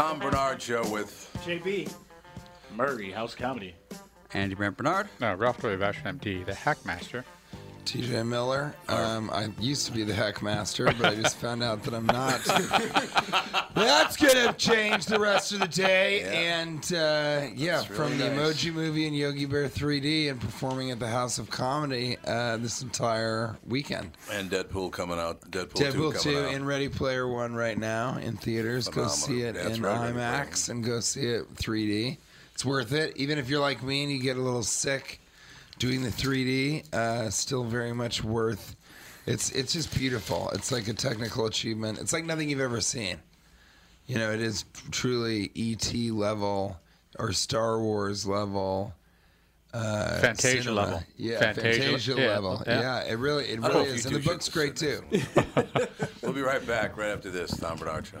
Tom Barnard Show with JB. Murray House Comedy. Andy Brant Barnard. No, Ralph Vash MD, the Hackmaster. TJ Miller. Um, I used to be the Hackmaster, but I just found out that I'm not. That's gonna change the rest of the day. And uh, yeah, really from the nice. Emoji Movie and Yogi Bear 3D, and performing at the House of Comedy uh, this entire weekend. and Deadpool coming out. Deadpool, 2 Deadpool coming 2 out. in Ready Player One right now in theaters. Go see it That's in right, IMAX and go see it 3D. It's worth it. Even if you're like me and you get a little sick doing the 3D, uh, still very much worth. It's it's just beautiful. It's like a technical achievement. It's like nothing you've ever seen. You know, it is truly ET level or Star Wars level. Uh, Fantasia cinema. level. Yeah, Fantasia- Fantasia, level. Yeah. yeah. it really, it I don't know really is, and the two book's great too. We'll be right back right after this. Tom Barnard Show.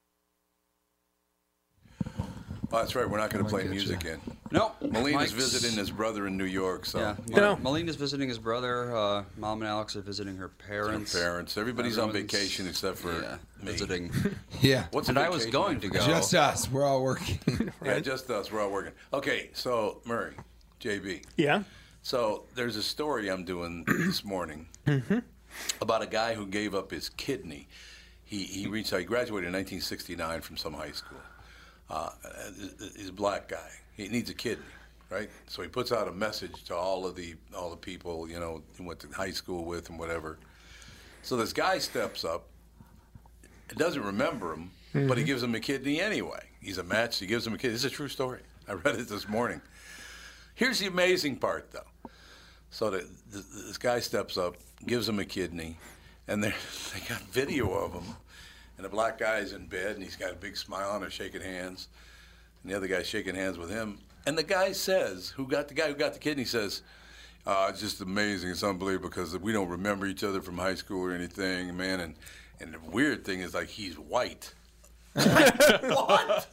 Oh, that's right. We're not going to play music you. in. No. Molina's Mike's- visiting his brother in New York, so Yeah. No. Molina's visiting his brother. Uh, Mom and Alex are visiting her her parents. parents. Everybody's on Everyone's- vacation except for Yeah, me. visiting. Yeah, What's a and I was vacation going to go. just us. We're all working. Yeah, just us. We're all working. Okay, so Murray, JB. Yeah. So there's a story I'm doing this morning about a guy who gave up his kidney. He he reached. He graduated in 1969 from some high school. Uh, he's a black guy. He needs a kidney, right? So he puts out a message to all of the all the people you know he went to high school with and whatever. So this guy steps up, doesn't remember him, but he gives him a kidney anyway. He's a match. He gives him a kidney. Is a true story. I read it this morning. Here's the amazing part, though. So the, the, this guy steps up, gives him a kidney, and they they got video of him, and the black guy's in bed, and he's got a big smile on, and shaking hands, and the other guy's shaking hands with him, and the guy says, who got the guy who got the kidney says, uh, "It's just amazing. It's unbelievable because we don't remember each other from high school or anything, man." And and the weird thing is like he's white. what?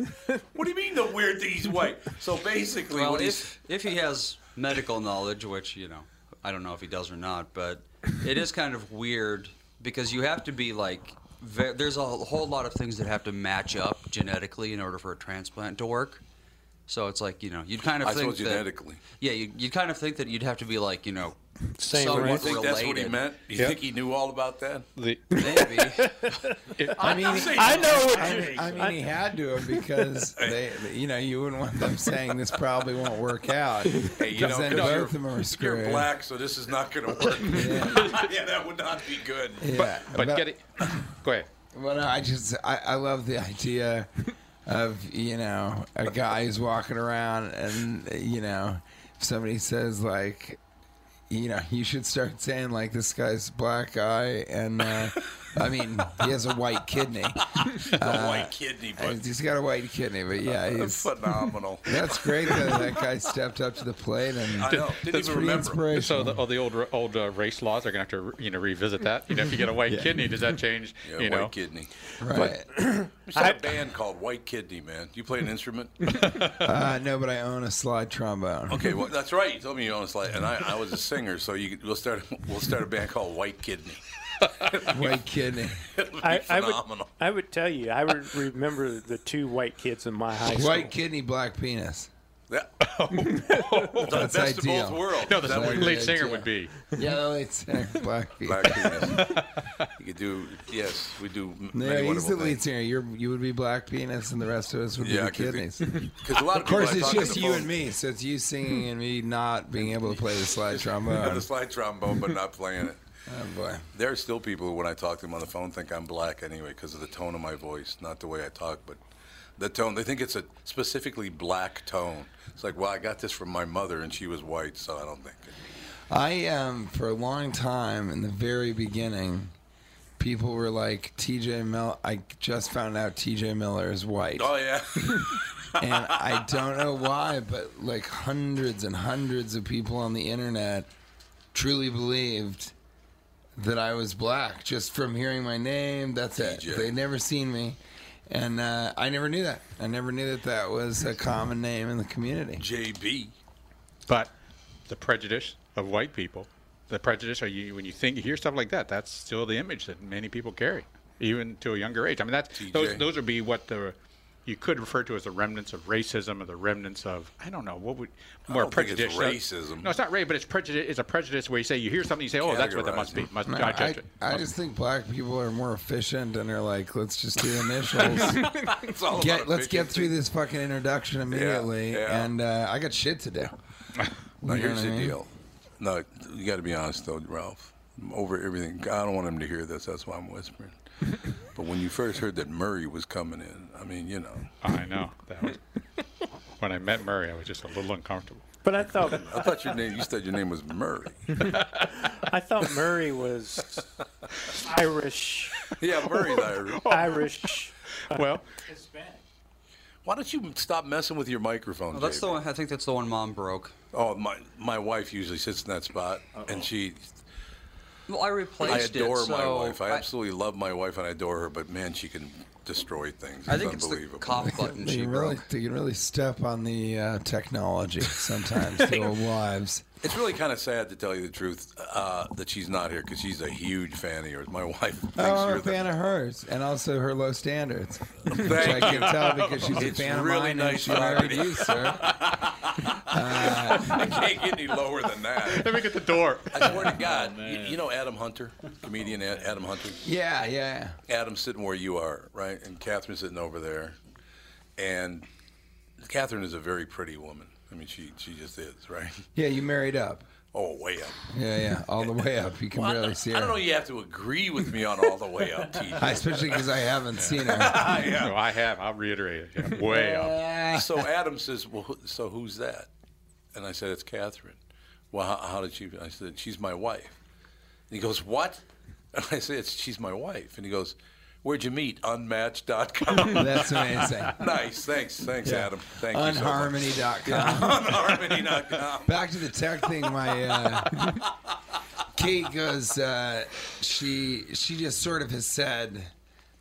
What do you mean the weird thing? He's white. So basically, Well, what if if he has medical knowledge, which you know, I don't know if he does or not, but it is kind of weird because you have to be like, there's a whole lot of things that have to match up genetically in order for a transplant to work. So it's like you know, you'd kind of I think suppose that, genetically. yeah, you you'd kind of think that you'd have to be like you know, Same So somewhat you think that's what he related. meant? You Yeah. think he knew all about that? The, Maybe. I mean, I know what I you mean, I mean, he had to have because they, you know, you wouldn't want them saying this probably won't work out. Hey, you know, then 'cause both you're, of them are screwed. you're black, so this is not going to work. yeah. that would not be good. Yeah, but get it. Go ahead. Well, no, I just I, I love the idea of you know a guy who's walking around and you know somebody says like you know you should start saying like this guy's black guy and uh, I mean he has a white kidney. a white kidney, Uh, but He's got a white kidney, but yeah, he's. phenomenal. That's great that that guy stepped up to the plate and I know. Didn't that's even pretty remember. So the, all the old old uh, race laws are going to have to you know revisit that. You know, if you get a white kidney, does that change? Yeah, you white know, kidney. right. We had a band called White Kidney, man. Do you play an instrument? Uh, no, but I own a slide trombone. Okay, well, that's right. You told me you own a slide, and I, I was a singer, so you, we'll start we'll start a band called White Kidney. White kidney. It'll be I, I would phenomenal. I would tell you I would remember the two white kids in my high school. White kidney, black penis. Yeah. Oh, the That's best ideal. of both worlds. no, the Is what That's lead singer yeah. would be. Yeah, the lead singer, black penis. Black penis. You could do yes, we do. m- Yeah, many he's the wonderful lead things. singer. You're, you would be black penis, and the rest of us would Yeah, be the kidneys. Because a lot of, Of course, it's just you phone and me. So it's you singing and me not being able to play the slide trombone. the slide trombone, but not playing it. Oh boy. There are still people who, when I talk to them on the phone, think I'm black anyway because of the tone of my voice, not the way I talk, but the tone. They think it's a specifically black tone. It's like, well, I got this from my mother, and she was white, so I don't think. I um for a long time in the very beginning, people were like T.J. Miller. I just found out T.J. Miller is white. Oh yeah, and I don't know why, but like hundreds and hundreds of people on the internet truly believed that I was black just from hearing my name. That's it. They'd never seen me, and uh, I never knew that. I never knew that that was a common name in the community. JB. But the prejudice of white people, the prejudice, are you when you think you hear stuff like that, that's still the image that many people carry, even to a younger age. I mean, that's those those would be what the you could refer to as the remnants of racism or the remnants of I don't know what would more don't think it's prejudice. racism. No, it's not race, but it's prejudice. It's a prejudice where you say you hear something, you say, oh, that's what that must be. Must No, I I, judge. I Must- just think black people are more efficient and they're like, let's just do initials. It's all get, about let's get through this fucking introduction immediately, yeah. and uh, I got shit to do. Now You here's the I mean? deal. No, you got to be honest though, Ralph. Over everything, I don't want him to hear this. That's why I'm whispering. but when you first heard that Murray was coming in, I mean, you know, I know that was when I met Murray, I was just a little uncomfortable. But I thought I thought your name. You said your name was Murray. I thought Murray was Irish. Yeah, Murray's Irish. Irish. Well, Hispanic. Why don't you stop messing with your microphone? Well, that's JB? the one. I think that's the one Mom broke. Oh, my my wife usually sits in that spot, and she. Well, I replace. I adore it. my so wife. I absolutely love my wife, and I adore her. But man, she can destroy things. It's I think it's the unbelievable. cough button she can really, broke. they really step on the uh, technology sometimes, the old wives. It's really kind of sad to tell you the truth uh, that she's not here because she's a huge fan of yours. My wife thinks Oh, I'm you're a fan the. of hers, and also her low standards, which Thank I you. can tell because she's It's a fan really of mine, It's really nice and she married you, sir. I can't get any lower than that. let me get the door. I swear to oh, God, you, you know Adam Hunter, comedian Adam Hunter. Yeah, yeah. Adam's sitting where you are, right? And Catherine's sitting over there. And Catherine is a very pretty woman. I mean, she she just is, right? Yeah, you married up. Oh, way up. Yeah, yeah, all the way up. You can Well, I, barely see her. I don't know. You have to agree with me on all the way up, TJ. Especially because I haven't seen her. No, I have. I'll reiterate it. Yeah, way up. so Adam says, "Well, so who's that?" And I said, "It's Catherine." Well, how, how did she? I said, "She's my wife." And he goes, "What?" And I said, it's, "She's my wife." And he goes, "Where'd you meet? Unmatched.com." That's amazing. nice. Thanks. Thanks, Yeah. Adam. Thank you so. Unharmony.com. Yeah, unharmony.com. Back to the tech thing. My uh, Kate goes. Uh, she she just sort of has said,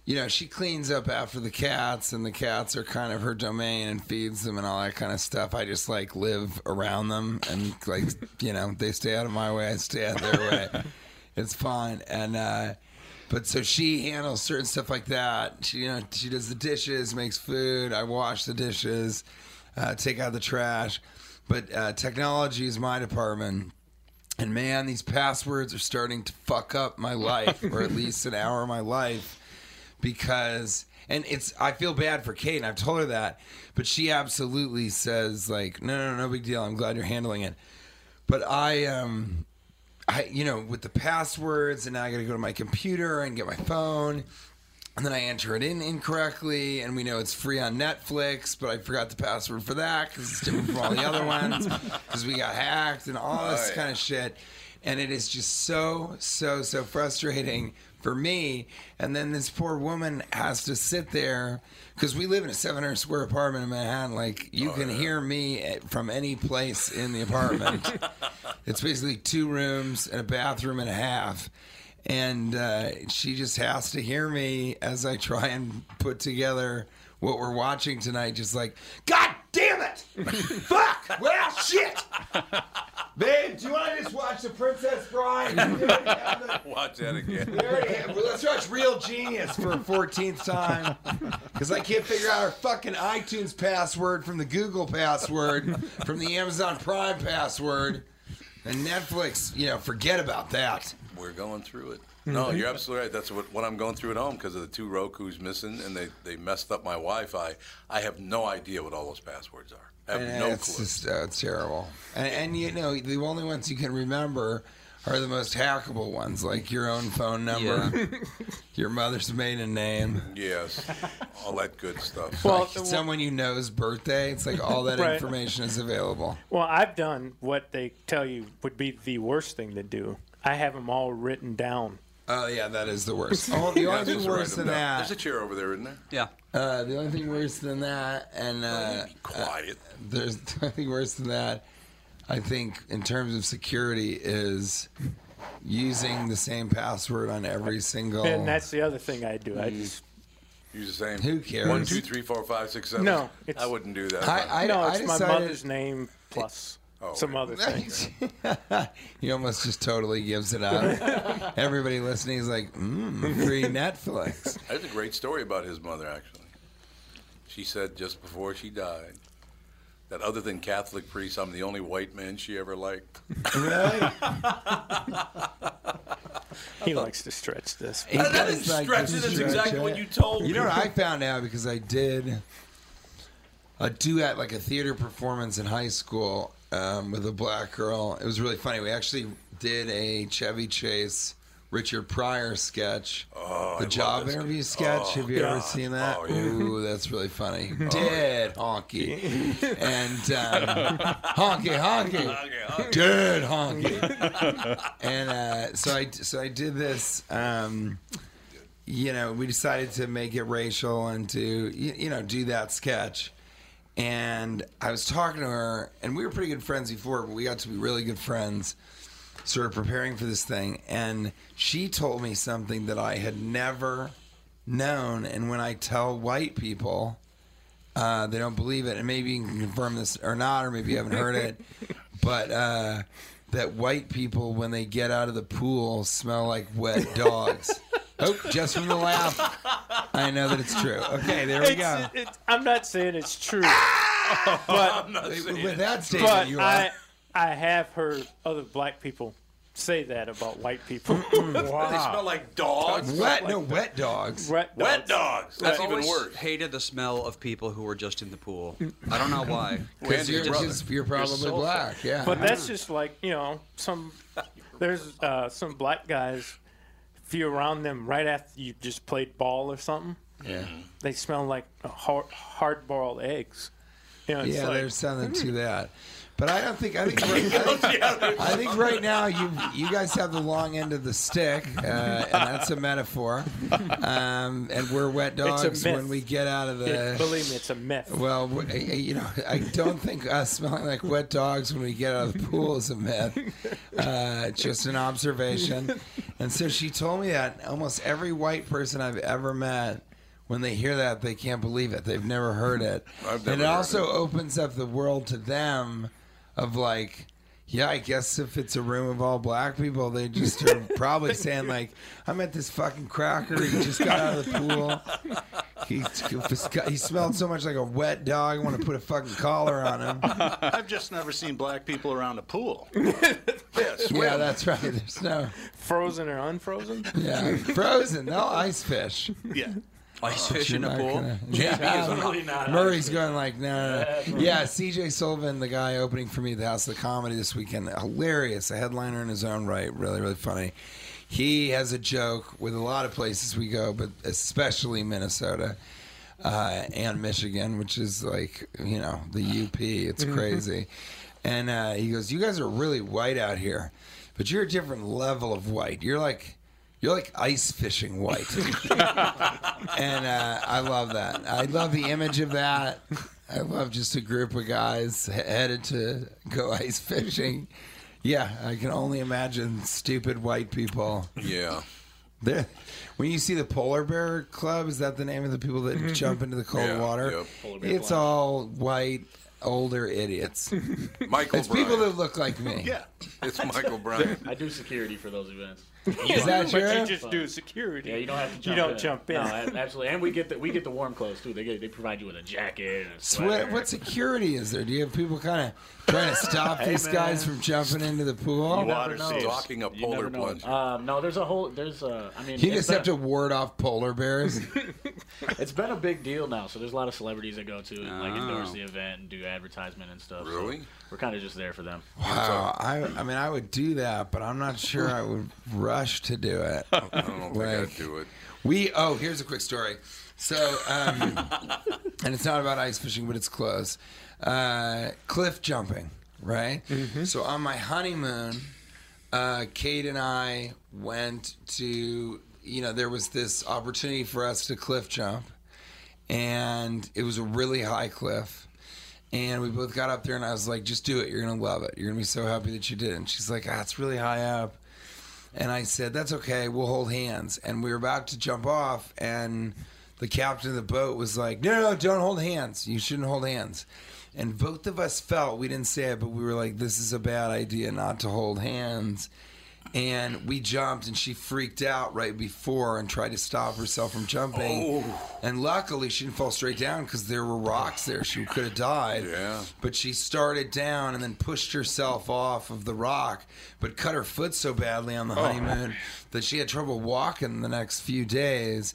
you know, she cleans up after the cats, and the cats are kind of her domain and feeds them and all that kind of stuff. I just like live around them and like you know they stay out of my way, I stay out of their way. It's fine and. uh but so she handles certain stuff like that. She, you know, she does the dishes, makes food. I wash the dishes, uh, take out the trash. But uh, technology is my department. And man, these passwords are starting to fuck up my life, or at least an hour of my life, because and it's I feel bad for Kate, and I've told her that, but she absolutely says like, no, no, no big deal. I'm glad you're handling it. But I um I, you know, with the passwords, and now I got to go to my computer and get my phone, and then I enter it in incorrectly, and we know it's free on Netflix, but I forgot the password for that because it's different from all the other ones because we got hacked and all this Oh, yeah. kind of shit, and it is just so so so frustrating for me. And then this poor woman has to sit there because we live in a 700 square apartment in Manhattan. Like you can hear me from any place in the apartment. It's basically two rooms and a bathroom and a half. And uh, she just has to hear me as I try and put together what we're watching tonight. Just like, God damn it! Fuck! Well, shit! Babe, do you want to just watch The Princess Bride? We already have it. Watch that again. We already have- well, let's watch Real Genius for a 14th time. Because I can't figure out our fucking iTunes password from the Google password, from the Amazon Prime password, and Netflix. You know, forget about that. We're going through it. No, you're absolutely right. That's what, what I'm going through at home because of the two Roku's missing and they, they messed up my Wi-Fi. I have no idea what all those passwords are. I have And no it's clue. just uh, it's terrible. And, and you know, the only ones you can remember are the most hackable ones, like your own phone number, your mother's maiden name. Yes, all that good stuff. Well, like someone you know's birthday. It's like all that Right. information is available. Well, I've done what they tell you would be the worst thing to do. I have them all written down. Oh yeah, that is the worst. Oh, the You're only thing supposed to write worse than down. that. There's a chair over there, isn't there? Yeah. Uh, the only thing worse than that, and uh, Quiet. there's nothing worse than that. I think in terms of security is using the same password on every single. And that's the other thing I do. I just Use the same. Who cares? One, two, three, four, five, six, seven. No, it's- I wouldn't do that. I, I, no, I it's my mother's name plus Oh, some other things. he almost just totally gives it up. Everybody listening is like, mm, free Netflix. That's a great story about his mother, actually. She said just before she died that other than Catholic priests, I'm the only white man she ever liked. Really? he likes to stretch this. He I does didn't like stretch to it. That's exactly it. what you told me. You know what I found out because I did a duet, like a theater performance in high school um, with a black girl. It was really funny. We actually did a Chevy Chase Richard Pryor sketch, Oh, the love job interview sketch. Oh, Have you ever seen that? Oh, yeah. Ooh, that's really funny. Dead honky and um, honky honky, dead honky. and uh, so I so I did this. Um, you know, we decided to make it racial and to you, you know do that sketch. And I was talking to her, and we were pretty good friends before, but we got to be really good friends, sort of preparing for this thing. And she told me something that I had never known. And when I tell white people, uh, they don't believe it. And maybe you can confirm this or not, or maybe you haven't heard it. But uh, that white people, when they get out of the pool, smell like wet dogs. oh, just from the laugh, I know that it's true. Okay, there we It's- go. it- it- I'm not saying it's true, but With that statement, but you are. I I have heard other black people say that about white people. They smell like dogs. Wet, no, wet dogs. Wet dogs. Wet dogs. That's I've even always worse. Hated the smell of people who were just in the pool. I don't know why. Because you're, brother. just, you're probably so black. Yeah. But that's just like you know some. There's uh, some black guys. If you're around them right after you just played ball or something, yeah. they smell like hard, hard-boiled eggs. You know, it's Yeah, like, there's something mm. to that. But I don't think I think right, I think, I think right now you you guys have the long end of the stick, uh, and that's a metaphor. Um, and we're wet dogs when we get out of it- the. believe me, it's a myth. Well, you know, I don't think us smelling like wet dogs when we get out of the pool is a myth. Uh, just an observation. And so she told me that almost every white person I've ever met, when they hear that, they can't believe it. They've never heard it. I've and it also it. opens up the world to them of like, yeah, I guess if it's a room of all black people, they just are probably saying like, "I met this fucking cracker. He just got out of the pool. He he smelled so much like a wet dog. I want to put a fucking collar on him." I've just never seen black people around a pool. Yeah, that's right. There's no Frozen or unfrozen? yeah frozen. No ice fish. Yeah. Ice fish in You're a pool. gonna- yeah. Really. Murray's going like, no, no, no. Yeah, CJ Sullivan, the guy opening for me at the House of the Comedy this weekend, hilarious, a headliner in his own right, really, really funny. He has a joke with a lot of places we go, but especially Minnesota uh, and Michigan, which is like, you know, the UP. It's crazy. And uh, he goes, "You guys are really white out here, but you're a different level of white. You're like." You're like ice fishing white. and uh, I love that. I love the image of that. I love just a group of guys headed to go ice fishing. Yeah, I can only imagine stupid white people. Yeah. They're, when you see the polar bear club, is that the name of the people that jump into the cold Yeah, water? yep. It's club. all white, older idiots. Michael It's people that look like me. Yeah. It's Michael Bryant. I do security for those events. Is that but true? you just do security. Yeah, you don't have to You jump don't in. jump in. No, absolutely. And we get the we get the warm clothes too. They get they provide you with a jacket and a So sweater. what, what security is there? Do you have people kind of trying to stop Hey, these man. guys from jumping into the pool? You never Water know. saves. Stalking a polar plunge. Um, no, there's a whole there's a I mean You it's just have to ward off polar bears. it's been a big deal now. So there's a lot of celebrities that go to and like endorse Oh. the event and do advertisement and stuff. so Really? We're kind of just there for them. Wow, I, I mean, I would do that, but I'm not sure I would rush to do it. I don't think I'd do it. we oh, here's a quick story. So, um, and it's not about ice fishing, but it's close. Uh, cliff jumping, right? So on my honeymoon, uh, Kate and I went to you know there was this opportunity for us to cliff jump, and it was a really high cliff. And we both got up there, and I was like, "Just do it. You're gonna love it. You're gonna be so happy that you did." And she's like, "Ah, it's really high up." And I said, "That's okay. We'll hold hands." And we were about to jump off, and the captain of the boat was like, "No, no, no don't hold hands. You shouldn't hold hands." And both of us felt we didn't say it, but we were like, "This is a bad idea not to hold hands." And we jumped, and she freaked out right before and tried to stop herself from jumping. Oh. And luckily, she didn't fall straight down because there were rocks there. She could have died. Yeah. But she started down and then pushed herself off of the rock, but cut her foot so badly on the oh. honeymoon that she had trouble walking the next few days.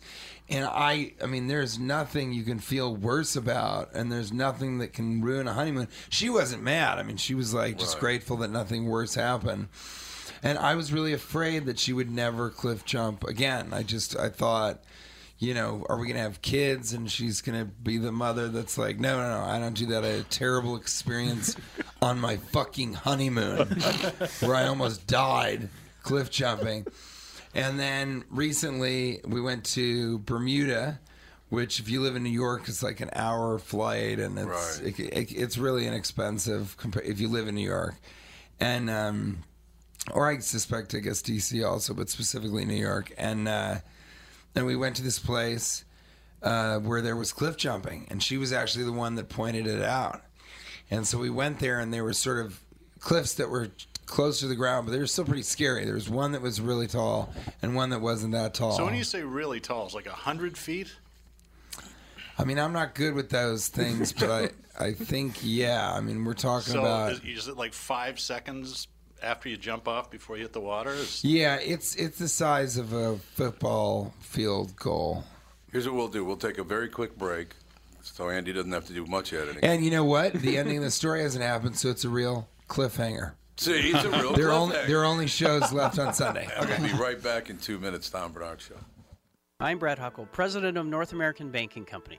And I, I mean, there's nothing you can feel worse about, and there's nothing that can ruin a honeymoon. She wasn't mad. I mean, she was like just Right. grateful that nothing worse happened. And I was really afraid that she would never cliff jump again. I just, I thought, you know, are we going to have kids and she's going to be the mother that's like, no, no, no, I don't do that. I had a terrible experience on my fucking honeymoon where I almost died cliff jumping. And then recently we went to Bermuda, which if you live in New York, it's like an hour flight, and it's Right. it, it, it's really inexpensive if you live in New York. And um, or I suspect, I guess DC also, but specifically New York. And uh, and we went to this place uh, where there was cliff jumping, and she was actually the one that pointed it out. And so we went there, and there were sort of cliffs that were close to the ground, but they were still pretty scary. There was one that was really tall, and one that wasn't that tall. So when you say really tall, it's like a hundred feet. I mean, I'm not good with those things, but I I think yeah. I mean, we're talking So about is, is it like five seconds after you jump off before you hit the water? Is, Yeah, it's it's the size of a football field goal. Here's what we'll do. We'll take a very quick break, so Andy doesn't have to do much editing. And you know what? The ending of the story hasn't happened, so it's a real cliffhanger. See, it's a real there are only there are only shows left on Sunday. And We'll be right back in two minutes. Tom Barnard Show. I'm Brad Huckle, president of North American Banking Company.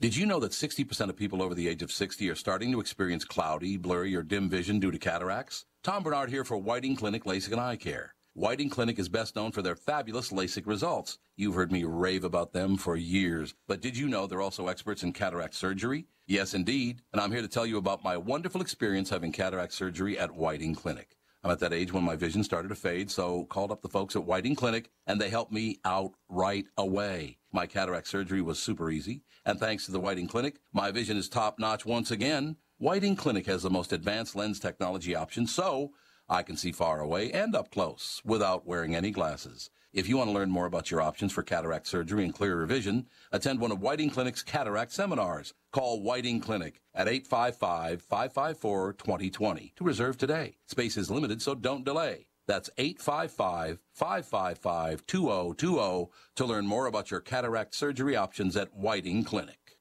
Did you know that 60% of people over the age of 60 are starting to experience cloudy, blurry, or dim vision due to cataracts? Tom Barnard here for Whiting Clinic LASIK and Eye Care. Whiting Clinic is best known for their fabulous LASIK results. You've heard me rave about them for years. But did you know they're also experts in cataract surgery? Yes, indeed. And I'm here to tell you about my wonderful experience having cataract surgery at Whiting Clinic. I'm at that age when my vision started to fade, so called up the folks at Whiting Clinic, and they helped me out right away. My cataract surgery was super easy, and thanks to the Whiting Clinic, my vision is top notch once again. Whiting Clinic has the most advanced lens technology options, so I can see far away and up close without wearing any glasses. If you want to learn more about your options for cataract surgery and clearer vision, attend one of Whiting Clinic's cataract seminars. Call Whiting Clinic at 855-554-2020 to reserve today. Space is limited, so don't delay. That's 855-555-2020 to learn more about your cataract surgery options at Whiting Clinic.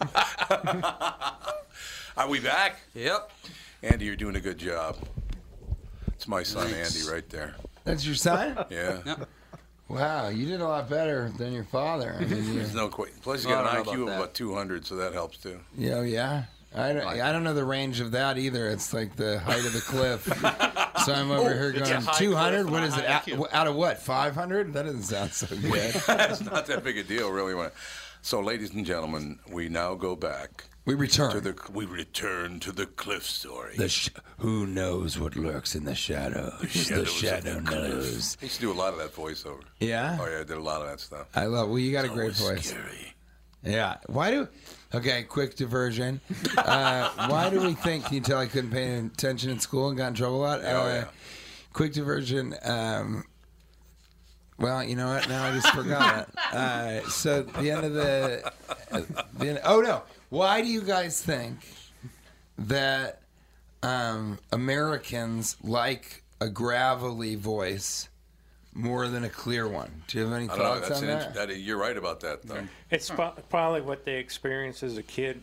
Are we back? Yep. Andy, you're doing a good job. It's my son Thanks. Andy right there. That's your son? Yeah. Wow, you did a lot better than your father. I mean, you, There's no question. Plus, he's Well, got an IQ of about about 200, so that helps too. yeah, oh, yeah. I don't, I don't know the range of that either. It's like the height of the cliff. so I'm over oh, here going 200. cliff What is it? Out, out of what? 500? That doesn't sound so good. it's not that big a deal, really. So, ladies and gentlemen, we now go back we return. to the we return to the cliff story. The sh- who knows what lurks in the shadows? The shadow, shadows the cliff. knows. I used to do a lot of that voiceover. Yeah, Oh yeah, I did a lot of that stuff. I love. Well, you got a great voice. Scary. Yeah. Why do? Okay, quick diversion. Uh, why do we think? Can you tell I couldn't pay attention in school and got in trouble a lot? Oh, uh, yeah. Quick diversion. Um, well, you know what? Now I just forgot it. Uh, so the end of the, uh, the end, oh no! Why do you guys think that um, Americans like a gravelly voice more than a clear one? Do you have any I don't know. thoughts That's on an that? int- that. You're right about that, though. It's pro- probably what they experienced as a kid.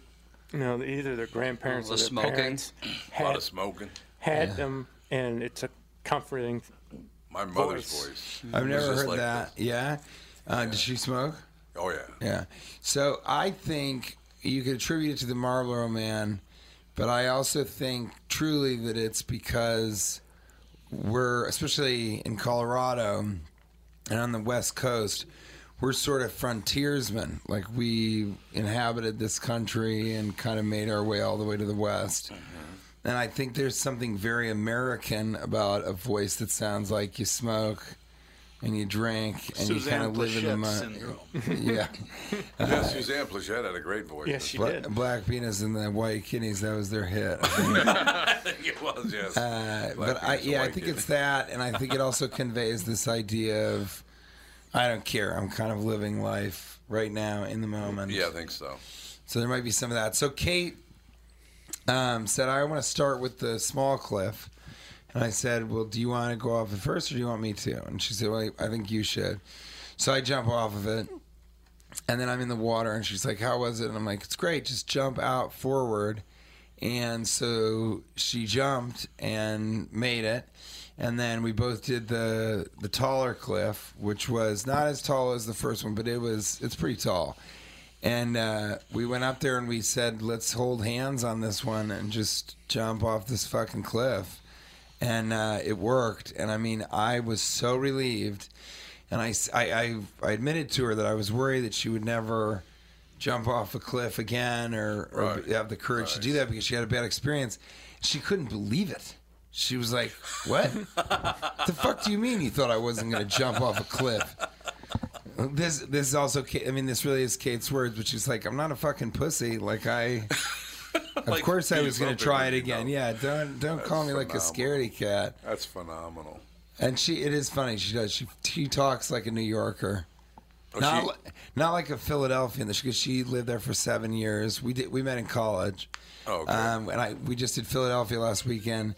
You know, either their grandparents The or their smoking. parents A lot had, of smoking. had them, and it's a comforting. My mother's Voice. voice. I've was never just heard like that. this. Yeah. Uh, Does she smoke? Oh yeah. Yeah. So I think you could attribute it to the Marlboro Man, but I also think truly that it's because we're, especially in Colorado and on the West Coast, we're sort of frontiersmen. Like we inhabited this country and kind of made our way all the way to the West. Mm-hmm. And I think there's something very American about a voice that sounds like you smoke and you drink and you kind of live in the moment. mo- syndrome. yeah. yeah, Suzanne Pleshette had a great voice. Yes, she Bla- did. Black Penis and the White Kidneys, that was their hit. I think. It was, yes. Uh, but I, yeah, I think Kidney. it's that, and I think it also conveys this idea of I don't care. I'm kind of living life right now in the moment. Yeah, I think so. So there might be some of that. So Kate um, said, I want to start with the small cliff. And I said, Well, do you want to go off it first or do you want me to? And she said, Well, I think you should. So I jump off of it. And then I'm in the water and she's like, How was it? And I'm like, It's great. Just jump out forward. And so she jumped and made it. And then we both did the the taller cliff, which was not as tall as the first one, but it was it's pretty tall. And uh, we went up there and we said, let's hold hands on this one and just jump off this fucking cliff. And uh, it worked. And I mean, I was so relieved. And I, I, I admitted to her that I was worried that she would never jump off a cliff again or, or Right. have the courage to do that because she had a bad experience. She couldn't believe it. She was like, "What? the fuck do you mean? You thought I wasn't going to jump off a cliff?" This this is also I mean this really is Kate's words, but she's like, "I'm not a fucking pussy." Like I, of Like, course I was going to try it you again. know. Yeah, don't don't call me like a phenomenal. scaredy cat. That's phenomenal. And she, it is funny. She does. She she talks like a New Yorker. not she- not like a Philadelphian. Because she lived there for seven years. We did. We met in college. Oh, okay. Um, and I we just did Philadelphia last weekend,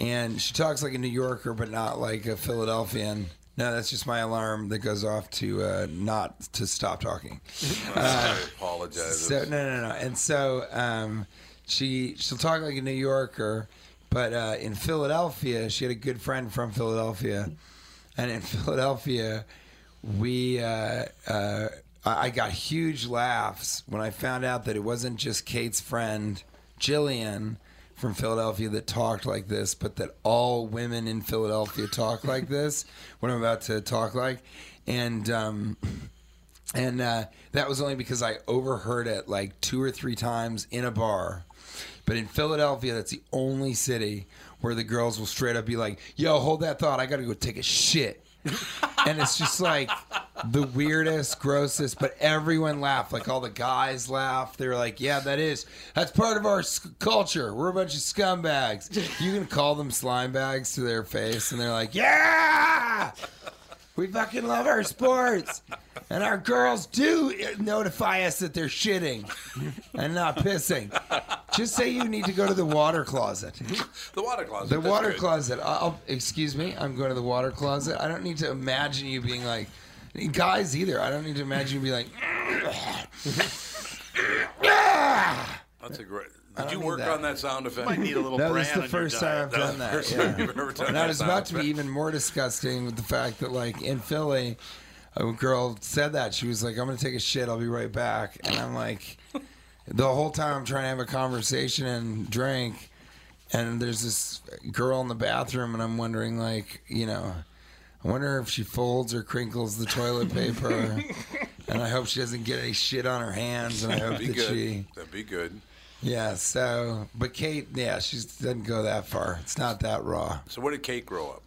and she talks like a New Yorker, but not like a Philadelphian. No, that's just my alarm that goes off to uh, not to stop talking. I apologize. So no, no, no. And so um, she she'll talk like a New Yorker, but uh, in Philadelphia, she had a good friend from Philadelphia, and in Philadelphia, we uh, uh, I I got huge laughs when I found out that it wasn't just Kate's friend Jillian from Philadelphia that talked like this, but that all women in Philadelphia talk like this. What I'm about to talk like, and. Um, and uh, that was only because I overheard it like two or three times in a bar. But in Philadelphia, that's the only city where the girls will straight up be like, "Yo, hold that thought. I got to go take a shit." And it's just like the weirdest, grossest. But everyone laughed. Like all the guys laughed. They were like, "Yeah, that is. That's part of our s- culture. We're a bunch of scumbags." You can call them slime bags to their face, and they're like, "Yeah." We fucking love our sports. And our girls do notify us that they're shitting and not pissing. Just say you need to go to the water closet. The water closet. The water good. closet. I'll, excuse me, I'm going to the water closet. I don't need to imagine you being like, guys either. I don't need to imagine you being like, That's a great. I Did you work that. on that sound effect? Might need a little no, this is the on your first time diet. I've done that. First time yeah. you've ever done And I that was sound about to be even more disgusting with the fact that, like, in Philly, a girl said that. She was like, I'm going to take a shit. I'll be right back. And I'm like, the whole time I'm trying to have a conversation and drink. And there's this girl in the bathroom, and I'm wondering, like, you know, I wonder if she folds or crinkles the toilet paper. and I hope she doesn't get any shit on her hands. And I hope That'd be that good. she. That'd be good. Yeah, so, but Kate, yeah, she doesn't go that far. It's not that raw. So where did Kate grow up?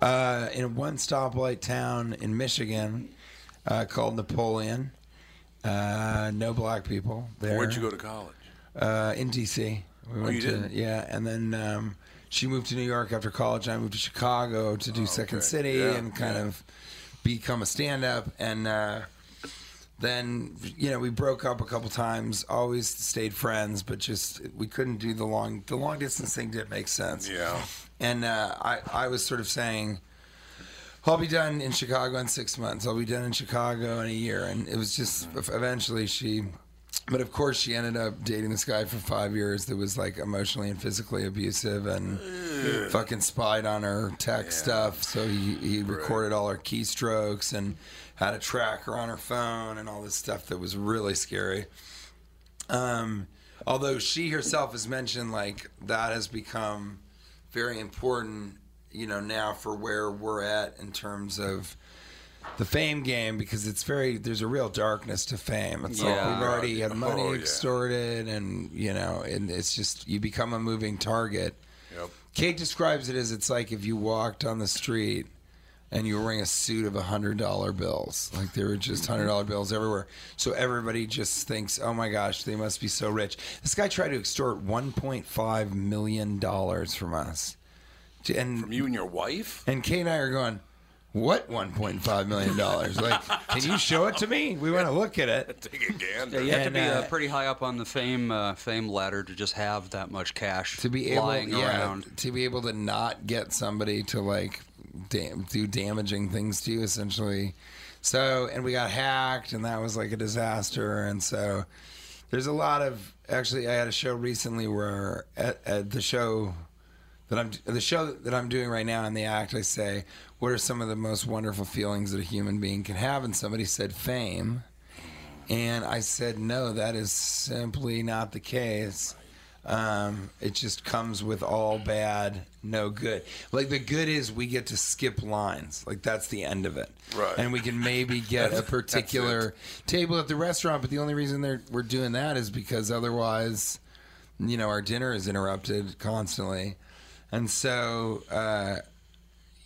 Uh, in a one stoplight town in Michigan uh, called Napoleon. Uh, no black people there. Where'd you go to college? Uh, in D.C. We Oh, went you to, did? Yeah, and then um, she moved to New York after college. I moved to Chicago to do Second okay. City Yeah, and kind yeah. of become a stand-up. And uh, then you know we broke up a couple times. Always stayed friends, but just we couldn't do the long the long distance thing. Didn't make sense. Yeah. And uh, I I was sort of saying. I'll be done in Chicago in six months. I'll be done in Chicago in a year. And it was just eventually she, but of course she ended up dating this guy for five years that was like emotionally and physically abusive and fucking spied on her tech stuff. So he, he recorded all her keystrokes and had a tracker on her phone and all this stuff that was really scary. Um, although she herself has mentioned like that has become very important, you know, now for where we're at in terms of the fame game because it's very there's a real darkness to fame. It's like Yeah. we've already had money Oh, yeah. extorted and you know, and it's just you become a moving target. Yep. Kate describes it as it's like if you walked on the street and you were wearing a suit of hundred dollar bills, like there were just hundred dollar bills everywhere. So everybody just thinks, "Oh my gosh, they must be so rich." This guy tried to extort one point five million dollars from us, and From you and your wife? and Kate and I are going, "What one point five million dollars? Like, can you show it to me? We want to look at it." Take a gander. Yeah, you have And, to be uh, uh, pretty high up on the fame uh, fame ladder to just have that much cash to be able, lying yeah, around. to be able to not get somebody to like dam- do damaging things to you, essentially. So, and we got hacked, and that was like a disaster. And so, there's a lot of actually. I had a show recently where at, at the show that I'm the show that I'm doing right now in the act, I say, "What are some of the most wonderful feelings that a human being can have?" And somebody said, "Fame." And I said, no, that is simply not the case. Um, it just comes with all bad, no good. Like the good is we get to skip lines. Like that's the end of it. Right. And we can maybe get a particular table at the restaurant, but the only reason they're, we're doing that is because otherwise you know, our dinner is interrupted constantly, and so. Uh,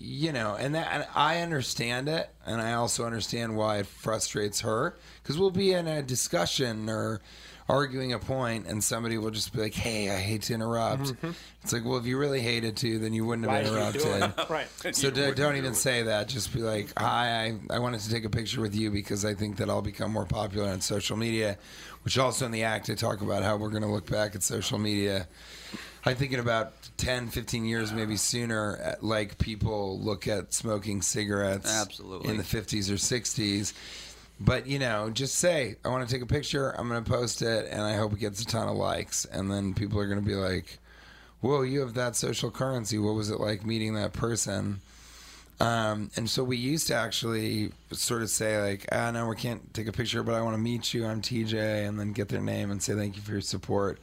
you know, and that and I understand it, and I also understand why it frustrates her because we'll be in a discussion or arguing a point, and somebody will just be like, "Hey, I hate to interrupt." Mhm. It's like, well, if you really hated to, then you wouldn't have Why did you do interrupted. Right. So d- don't even say that. Just be like, "Hi, I, I wanted to take a picture with you because I think that I'll become more popular on social media." Which also in the act, I talk about how we're going to look back at social media. I think in about 10, 15 years, maybe sooner, like people look at smoking cigarettes Absolutely. in the 50s or 60s. But, you know, just say, I want to take a picture, I'm going to post it, and I hope it gets a ton of likes. And then people are going to be like, whoa, you have that social currency. What was it like meeting that person? Um, and so we used to actually sort of say like, ah, no, we can't take a picture, but I want to meet you. I'm TJ, and then get their name and say thank you for your support.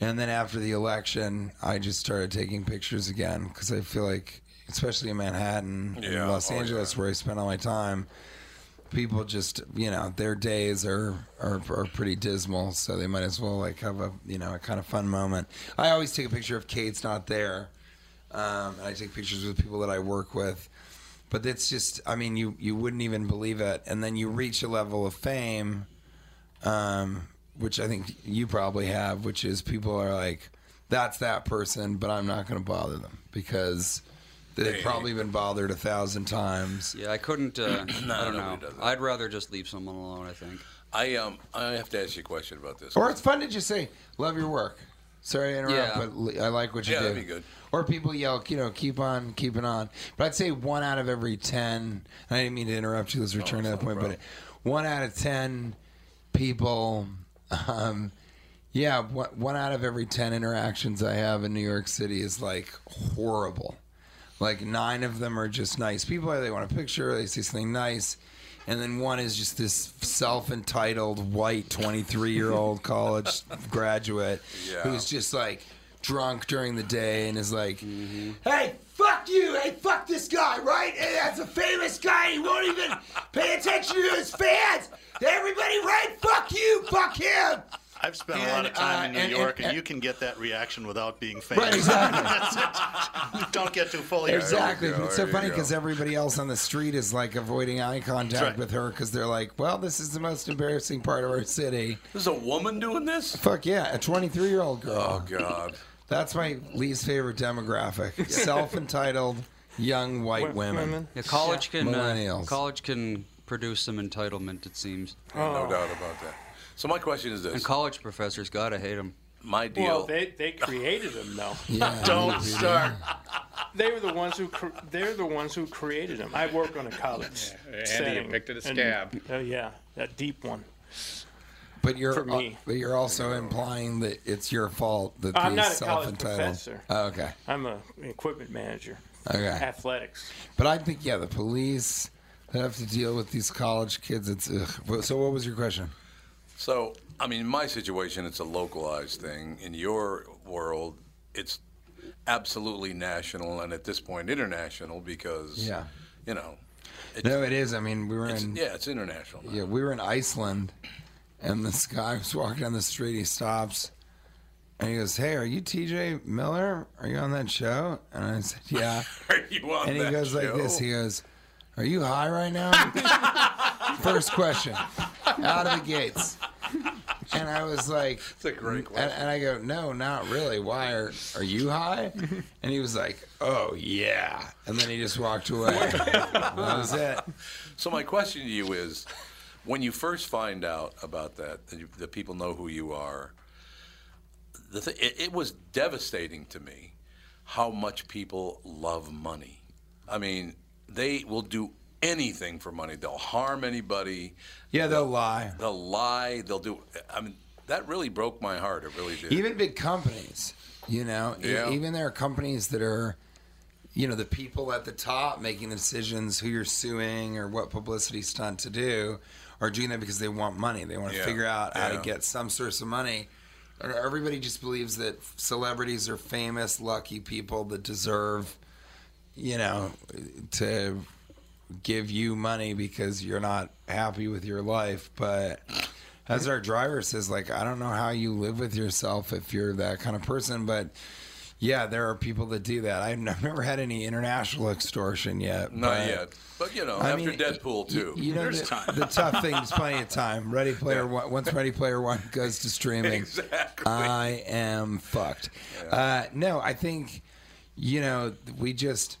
And then after the election, I just started taking pictures again because I feel like, especially in Manhattan, Yeah, in Los oh, Angeles, where I spent all my time, people just you know their days are, are are pretty dismal, so they might as well like have a you know a kind of fun moment. I always take a picture of Kate's not there, um, and I take pictures with people that I work with. But it's just, I mean, you you wouldn't even believe it, and then you reach a level of fame, um, which I think you probably have, which is people are like, that's that person, but I'm not going to bother them because they've probably been bothered a thousand times. Yeah, I couldn't. Uh, No, I don't know. does that. I'd rather just leave someone alone. I think. I um I have to ask you a question about this. Or it's fun to just say, "Love your work." Sorry to interrupt, Yeah. but I like what you Yeah, do. that'd be good. Or people yell, you know, keep on keeping on. But I'd say one out of every ten. And I didn't mean to interrupt you. Let's return to that point. But one out of ten people, um, yeah, one, one out of every ten interactions I have in New York City is like horrible. Like nine of them are just nice people. They want a picture. They see something nice. And then one is just this self-entitled white 23-year-old college graduate Yeah. who's just like drunk during the day and is like, Mm-hmm. "Hey, fuck you! Hey, fuck this guy, right? Hey, that's a famous guy. He won't even pay attention to his fans. Everybody, right? Fuck you! Fuck him!" I've spent a lot of time in uh, New and- York, and, and- you can get that reaction without being famous. Right, exactly. That's. Don't get too full Exactly. yourself. But it's so funny because everybody else on the street is like avoiding eye contact right. with her because they're like, well, this is the most embarrassing part of our city. There's a woman doing this? Fuck yeah, a 23 year old girl. Oh God. That's my least favorite demographic. Self entitled young white women. Yeah, college can uh, college can produce some entitlement. It seems. No doubt about that. So my question is this: And college professors gotta hate them. My deal. Well, they they created them though. Yeah, Don't start. They were the ones who cr- they're the ones who created them. I work on a college Andy, setting. you picked it a and- scab. Oh yeah, that deep one. But you're For me. but you're also implying that it's your fault that I'm he's not a self college entitled. professor. Oh, okay. I'm a equipment manager. Okay. Athletics. But I think yeah, the police that have to deal with these college kids. It's ugh. so. What was your question? So, I mean, in my situation, it's a localized thing. In your world, it's absolutely national, and at this point, international because, Yeah. you know, it's, No, it is. I mean, we were it's, in yeah, it's international. now. Yeah, we were in Iceland, and this guy was walking down the street. He stops, and he goes, "Hey, are you T.J. Miller? Are you on that show?" And I said, "Yeah." Are you on and he goes like this. He goes, "Are you high right now?" First question, out of the gates. And I was like, It's a great and, question. and I go, no, not really. Why are are you high? And he was like, oh yeah. And then he just walked away. that was it. So my question to you is, when you first find out about that, that, you, that people know who you are, the th- it, it was devastating to me how much people love money. I mean, they will do anything for money. They'll harm anybody. Yeah, they'll lie. They'll lie. They'll do. I mean, that really broke my heart. It really did. Even big companies, you know, e- even there are companies that are, you know, the people at the top making the decisions who you're suing or what publicity stunt to do are doing that because they want money. They want to Yeah. figure out how Yeah. to get some source of money. Everybody just believes that celebrities are famous, lucky people that deserve, you know, to give you money because you're not happy with your life. But as our driver says, like I don't know how you live with yourself if you're that kind of person, but yeah, there are people that do that. I've never had any international extortion yet. Not but- yet. But, you know, I after mean, Deadpool, y- too. You, know, There's the, time. the tough thing is plenty of time. Ready Player One. Once Ready Player One goes to streaming, Exactly. I am fucked. Uh, no, I think you know we just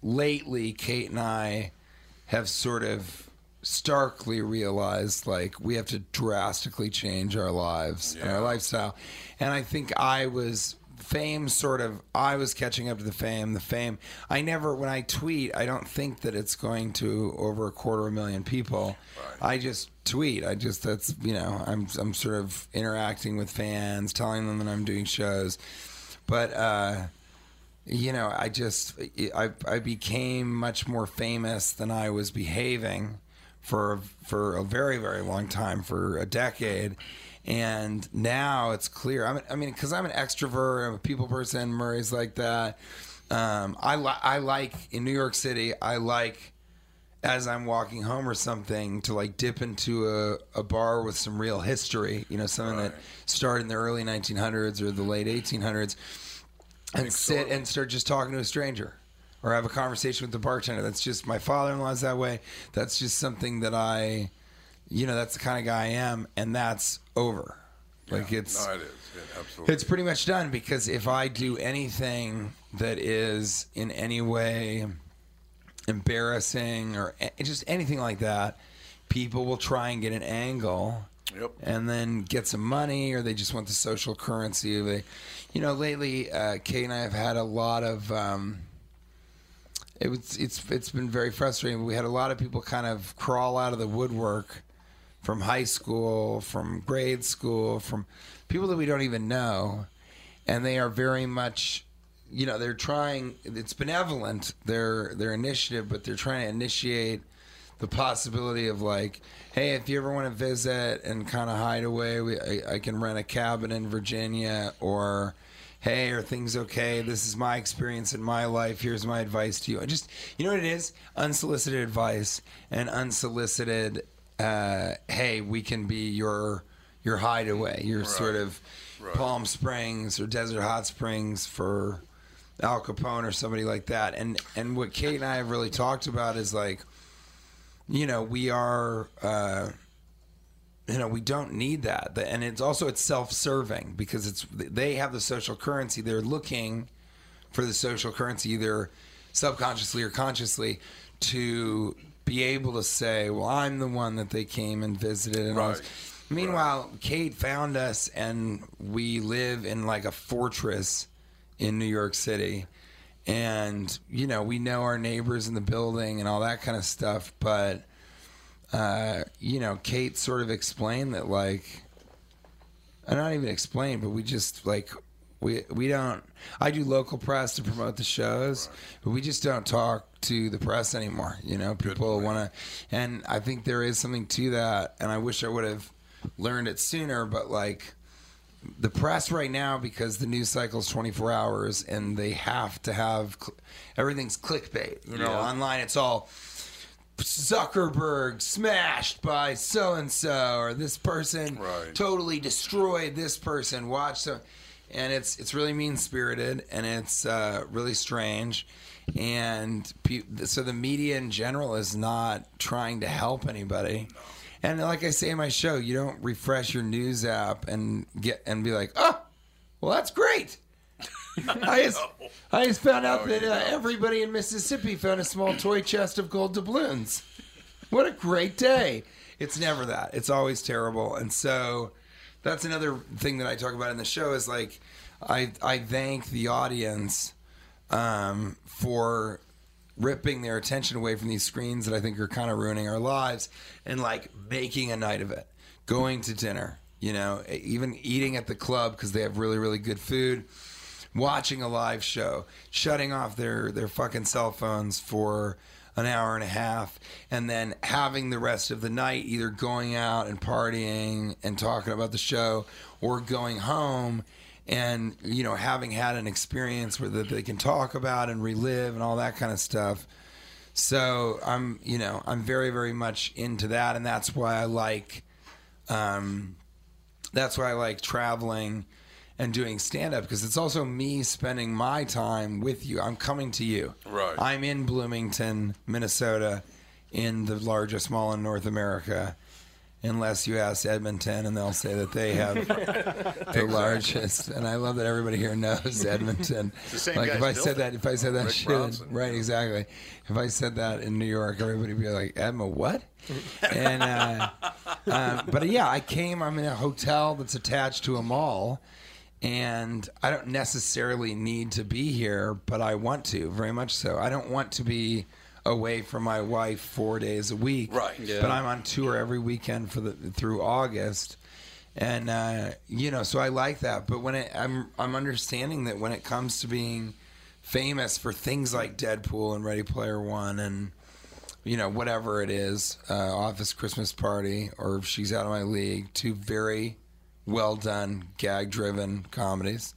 lately Kate and I have sort of starkly realized like we have to drastically change our lives and our lifestyle. And I think I was fame sort of I was catching up to the fame, the fame. I never when I tweet, I don't think that it's going to over a quarter of a million people. I just tweet. I just that's you know, I'm I'm sort of interacting with fans, telling them that I'm doing shows. But uh you know, I just I I became much more famous than I was behaving for for a very very long time for a decade. And now it's clear. I'm, I mean, because I'm an extrovert, I'm a people person. Murray's like that. Um, I li- I like in New York City. I like as I'm walking home or something to like dip into a, a bar with some real history. You know, something that started in the early 1900s or the late 1800s, and sit and start just talking to a stranger or have a conversation with the bartender. That's just my father-in-law's that way. That's just something that I, you know, that's the kind of guy I am, and that's over. Like it's No, it is. Yeah, absolutely. it's pretty much done because if I do anything that is in any way embarrassing or just anything like that, people will try and get an angle. Yep. And then get some money, or they just want the social currency. They, you know, lately, uh, Kay and I have had a lot of. Um, it was it's it's been very frustrating. We had a lot of people kind of crawl out of the woodwork from high school, from grade school, from people that we don't even know, and they are very much, you know, they're trying. It's benevolent their their initiative, but they're trying to initiate the possibility of like, hey, if you ever want to visit and kind of hide away, we, I, I can rent a cabin in Virginia, or hey, are things okay? This is my experience in my life. Here's my advice to you. I just, you know what it is? Unsolicited advice and unsolicited, uh, hey, we can be your your hideaway, your sort of Palm Springs or Desert Hot Springs for Al Capone or somebody like that. And and what Kate and I have really talked about is like, you know, we are. Uh, you know we don't need that and it's also it's self-serving because it's they have the social currency they're looking for the social currency either subconsciously or consciously to be able to say well i'm the one that they came and visited and this. meanwhile kate found us and we live in like a fortress in new york city and you know we know our neighbors in the building and all that kind of stuff but uh, you know, Kate sort of explained that like, uh, not even explained, but we just like we we don't. I do local press to promote the shows, but we just don't talk to the press anymore. You know, people want to, and I think there is something to that, and I wish I would have learned it sooner. But like, the press right now because the news cycle is 24 hours and they have to have cl- everything's clickbait you know Yeah. online it's all Zuckerberg smashed by so and so, or this person right. totally destroyed this person. Watch so, and it's it's really mean spirited and it's uh, really strange, and pe- so the media in general is not trying to help anybody. And like I say in my show, you don't refresh your news app and get and be like, oh, well that's great. I just, I just found out that uh, everybody in Mississippi found a small toy chest of gold doubloons. What a great day! It's never that. It's always terrible. And so that's another thing that I talk about in the show is like I I thank the audience um, for ripping their attention away from these screens that I think are kind of ruining our lives and like making a night of it, going to dinner, you know, even eating at the club because they have really really good food watching a live show, shutting off their their fucking cell phones for an hour and a half, and then having the rest of the night either going out and partying and talking about the show, or going home and you know having had an experience where that they can talk about and relive and all that kind of stuff. So I'm you know I'm very very much into that, and that's why I like um, that's why I like traveling and doing stand up because it's also me spending my time with you. I'm coming to you. Right. I'm in Bloomington, Minnesota, in the largest mall in North America. Unless you ask Edmonton, and they'll say that they have the largest. And I love that everybody here knows Edmonton. the same like if I said it. that, if I said that Rick shit, Bronson. right? Exactly. If I said that in New York, everybody would be like, "Edma, what?" and uh, um, but yeah, I came. I'm in a hotel that's attached to a mall, and I don't necessarily need to be here, but I want to very much so. I don't want to be away from my wife four days a week, Right. Yeah. But I'm on tour every weekend for the through August, and uh, you know, so I like that. But when it, I'm I'm understanding that when it comes to being famous for things like Deadpool and Ready Player One and you know, whatever it is, uh, Office Christmas Party, or if She's Out of My League, two very well done, gag driven comedies.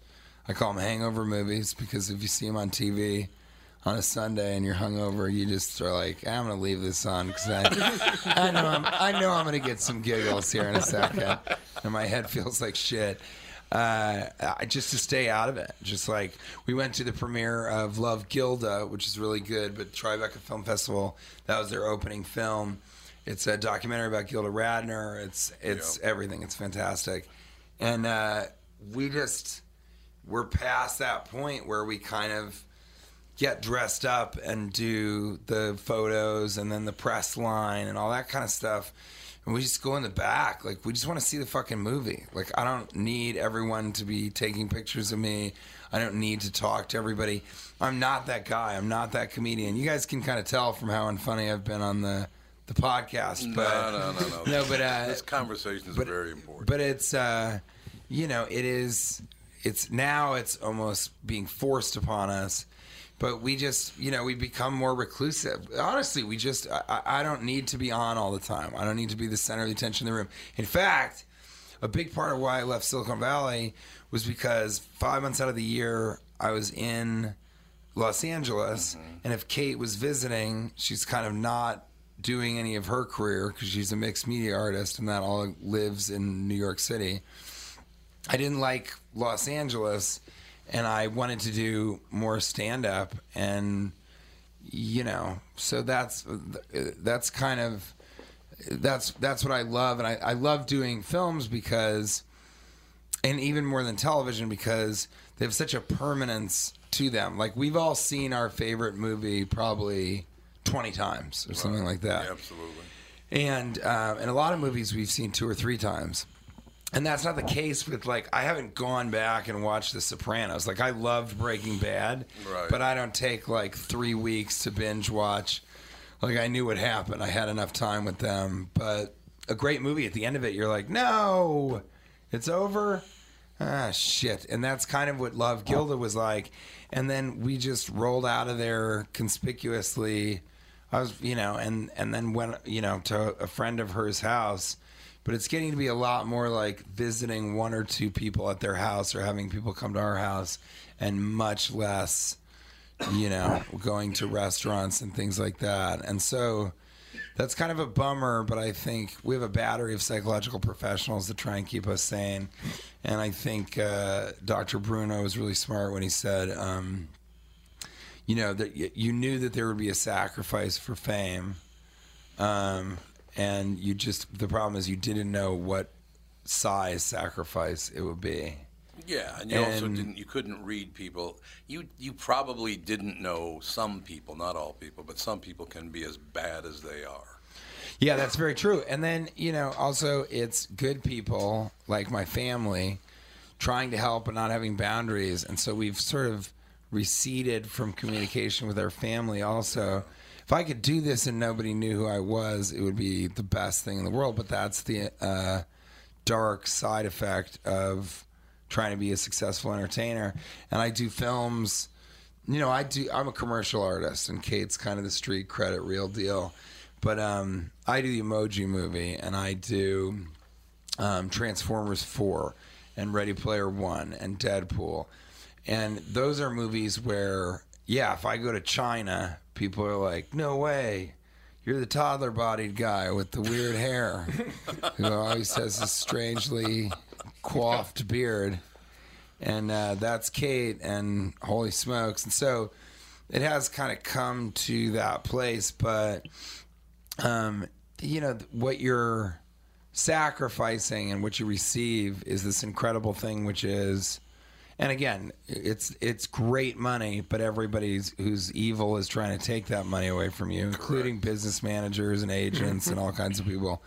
I call them hangover movies because if you see them on TV on a Sunday and you're hungover, you just are like, I'm going to leave this on because I, I know I'm, I know I'm going to get some giggles here in a second, and my head feels like shit uh, I- just to stay out of it. Just like we went to the premiere of Love Gilda, which is really good, but Tribeca Film Festival, that was their opening film. It's a documentary about Gilda Radner. It's it's everything. It's fantastic, and uh, we just we're past that point where we kind of get dressed up and do the photos and then the press line and all that kind of stuff. And we just go in the back. Like, we just want to see the fucking movie. Like, I don't need everyone to be taking pictures of me. I don't need to talk to everybody. I'm not that guy. I'm not that comedian. You guys can kind of tell from how unfunny I've been on the, the podcast. No, But, no, no, no. No, but, uh, this conversation is but- very important. but it's uh you know it is it's now it's almost being forced upon us but we just you know we become more reclusive. Honestly we just I, I don't need to be on all the time. I don't need to be the center of the attention in the room. In fact a big part of why i left silicon valley was because five months out of the year i was in Los Angeles, mm-hmm. and if Kate was visiting, she's kind of not doing any of her career because she's a mixed media artist, and that all lives in New York City. I didn't like Los Angeles, and I wanted to do more stand up, and you know, so that's that's kind of that's that's what I love, and I, I love doing films because and even more than television because they have such a permanence to them. Like we've all seen our favorite movie probably twenty times or something like that. Absolutely. And uh, in a lot of movies we've seen two or three times. And that's not the case with like I haven't gone back and watched The Sopranos. Like I loved Breaking Bad, Right. but I don't take like three weeks to binge watch. Like I knew what happened. I had enough time with them. But a great movie at the end of it, you're like, no, it's over. Ah, shit. And that's kind of what Love Gilda was like. And then we just rolled out of there conspicuously. I was, you know, and and then went, you know, to a friend of hers house. But it's getting to be a lot more like visiting one or two people at their house or having people come to our house, and much less, you know, going to restaurants and things like that. And so that's kind of a bummer, but I think we have a battery of psychological professionals to try and keep us sane. And I think uh, Dr. Bruno was really smart when he said, um, you know, that you knew that there would be a sacrifice for fame. Um, and you just, the problem is you didn't know what size sacrifice it would be. Yeah, and you also didn't. You couldn't read people. You you probably didn't know some people, not all people, but some people can be as bad as they are. Yeah, that's very true. And then, you know, also it's good people like my family trying to help and not having boundaries. And so we've sort of receded from communication with our family also. If I could do this and nobody knew who I was, it would be the best thing in the world. But that's the uh, dark side effect of trying to be a successful entertainer. And I do films you know, I do. I'm a commercial artist, and Kate's kind of the street credit, real deal. But um, I do the Emoji Movie, and I do um, Transformers Four, and Ready Player One, and Deadpool, and those are movies where, yeah, if I go to China, people are like, "No way." you're the toddler bodied guy with the weird hair who always has this strangely coiffed beard. And uh, that's Kate, and holy smokes. And so it has kind of come to that place, but, um, you know, what you're sacrificing and what you receive is this incredible thing, which is. And again, it's it's great money, but everybody's who's evil is trying to take that money away from you, including business managers and agents and all kinds of people.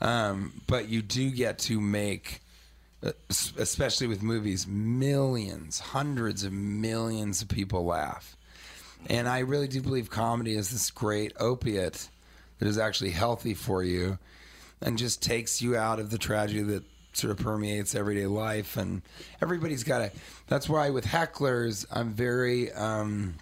Um, but you do get to make, uh, especially with movies, millions, hundreds of millions of people laugh. And I really do believe comedy is this great opiate that is actually healthy for you and just takes you out of the tragedy that sort of permeates everyday life. And everybody's got to. That's why with hecklers, I'm very. Um,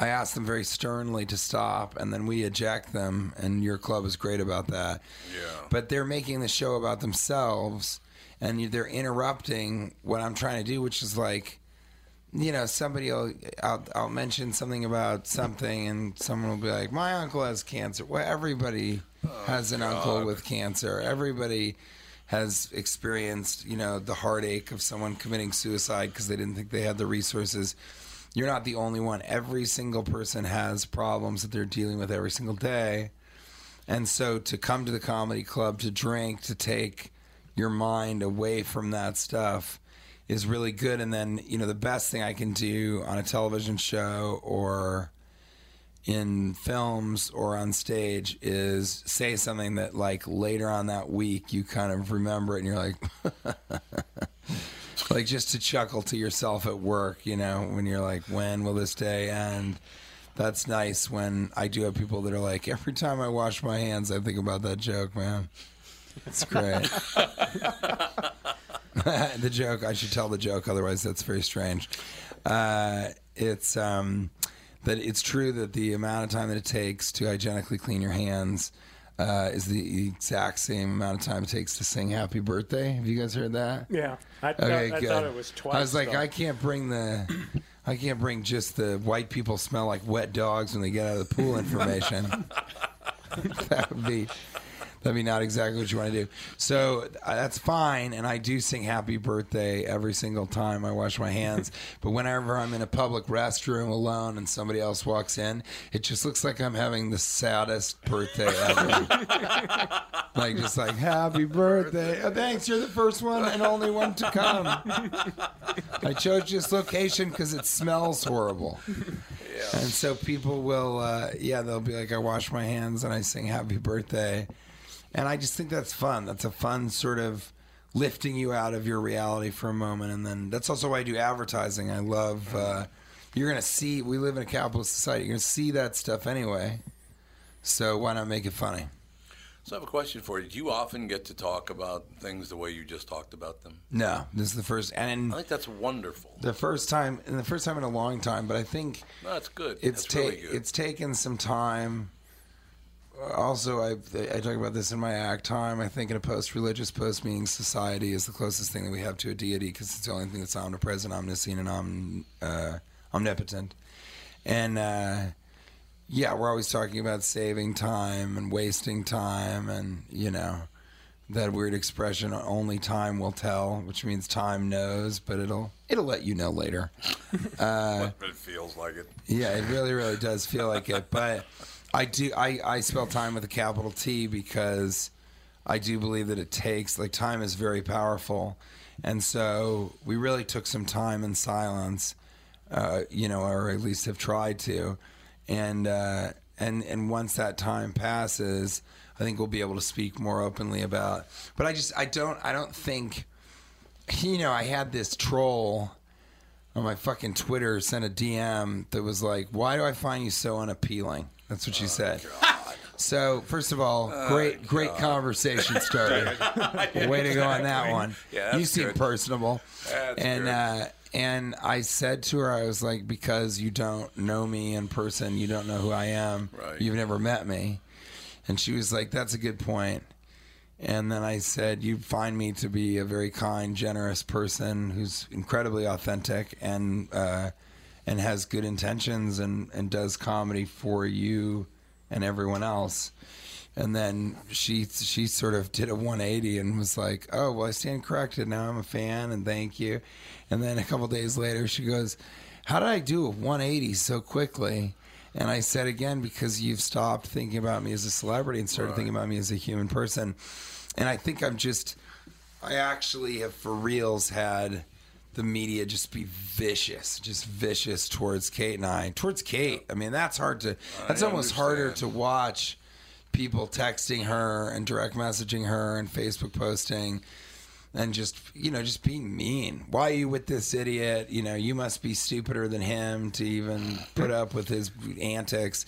I ask them very sternly to stop, and then we eject them. And your club is great about that. Yeah. But they're making the show about themselves, and they're interrupting what I'm trying to do, which is like, you know, somebody will I'll, I'll mention something about something, and someone will be like, "My uncle has cancer." Well, everybody has an uncle with cancer. Everybody has experienced, you know, the heartache of someone committing suicide because they didn't think they had the resources. You're not the only one. Every single person has problems that they're dealing with every single day. And so to come to the comedy club to drink, to take your mind away from that stuff is really good. And then, you know, the best thing I can do on a television show or in films or on stage is say something that like later on that week you kind of remember it and you're like like just to chuckle to yourself at work, you know, when you're like, when will this day end? That's nice when I do have people that are like, every time I wash my hands, I think about that joke, man. It's great. the joke, I should tell the joke, otherwise that's very strange. Uh, it's um, that it's true that the amount of time that it takes to hygienically clean your hands uh, is the exact same amount of time it takes to sing "Happy Birthday." Have you guys heard that? Yeah, I, Okay, I, I thought it was twice. I was like, though. I can't bring the, I can't bring just the white people smell like wet dogs when they get out of the pool information. that would be, that'd be not exactly what you want to do. So uh, that's fine, and I do sing "Happy Birthday" every single time I wash my hands. but whenever I'm in a public restroom alone and somebody else walks in, it just looks like I'm having the saddest birthday ever. like just like happy birthday. Oh, thanks, you're the first one and only one to come. I chose this location because it smells horrible. And so people will, uh, yeah, they'll be like, I wash my hands and I sing happy birthday. And I just think that's fun. That's a fun sort of lifting you out of your reality for a moment. And then that's also why I do advertising. I love, uh, you're going to see, we live in a capitalist society. You're going to see that stuff anyway. So why not make it funny? So I have a question for you. Do you often get to talk about things the way you just talked about them? No, this is the first, and I think that's wonderful. the first time, and the first time in a long time. But I think No, that's good. it's that's really good. it's taken some time. Also, I I talk about this in my act time. I think in a post-religious, post-meaning society is the closest thing that we have to a deity because it's the only thing that's omnipresent, omniscient, and om, uh, omnipotent. And uh, yeah, we're always talking about saving time and wasting time, and you know that weird expression only time will tell which means time knows but it'll it'll let you know later uh, but it feels like it. yeah it really really does feel like it but i do i i spell time with a capital t because i do believe that it takes like time is very powerful and so we really took some time in silence uh, you know or at least have tried to and uh, and and once that time passes I think we'll be able to speak more openly about. But I just I don't I don't think you know I had this troll on my fucking Twitter sent a DM that was like, "Why do I find you so unappealing?" That's what she said. So first of all, great great conversation starter. Way to go on that one. Yeah, you that's seem good. personable. That's and good. uh, and I said to her, I was like, because you don't know me in person, you don't know who I am. Right. You've never met me. And she was like, that's a good point. And then I said, You find me to be a very kind, generous person who's incredibly authentic and uh, and has good intentions and, and does comedy for you and everyone else. And then she she sort of did a 180 and was like, "Oh, well, I stand corrected. Now I'm a fan, and thank you." And then a couple days later, she goes, "How did I do a 180 so quickly?" And I said again, because you've stopped thinking about me as a celebrity and started thinking about me as a human person. And I think I'm just, I actually have for reals had the media just be vicious, just vicious towards Kate and I. Towards Kate, I mean, that's hard to, that's almost harder to watch people texting her and direct messaging her and Facebook posting and just you know just being mean. Why are you with this idiot? You know you must be stupider than him to even put up with his antics.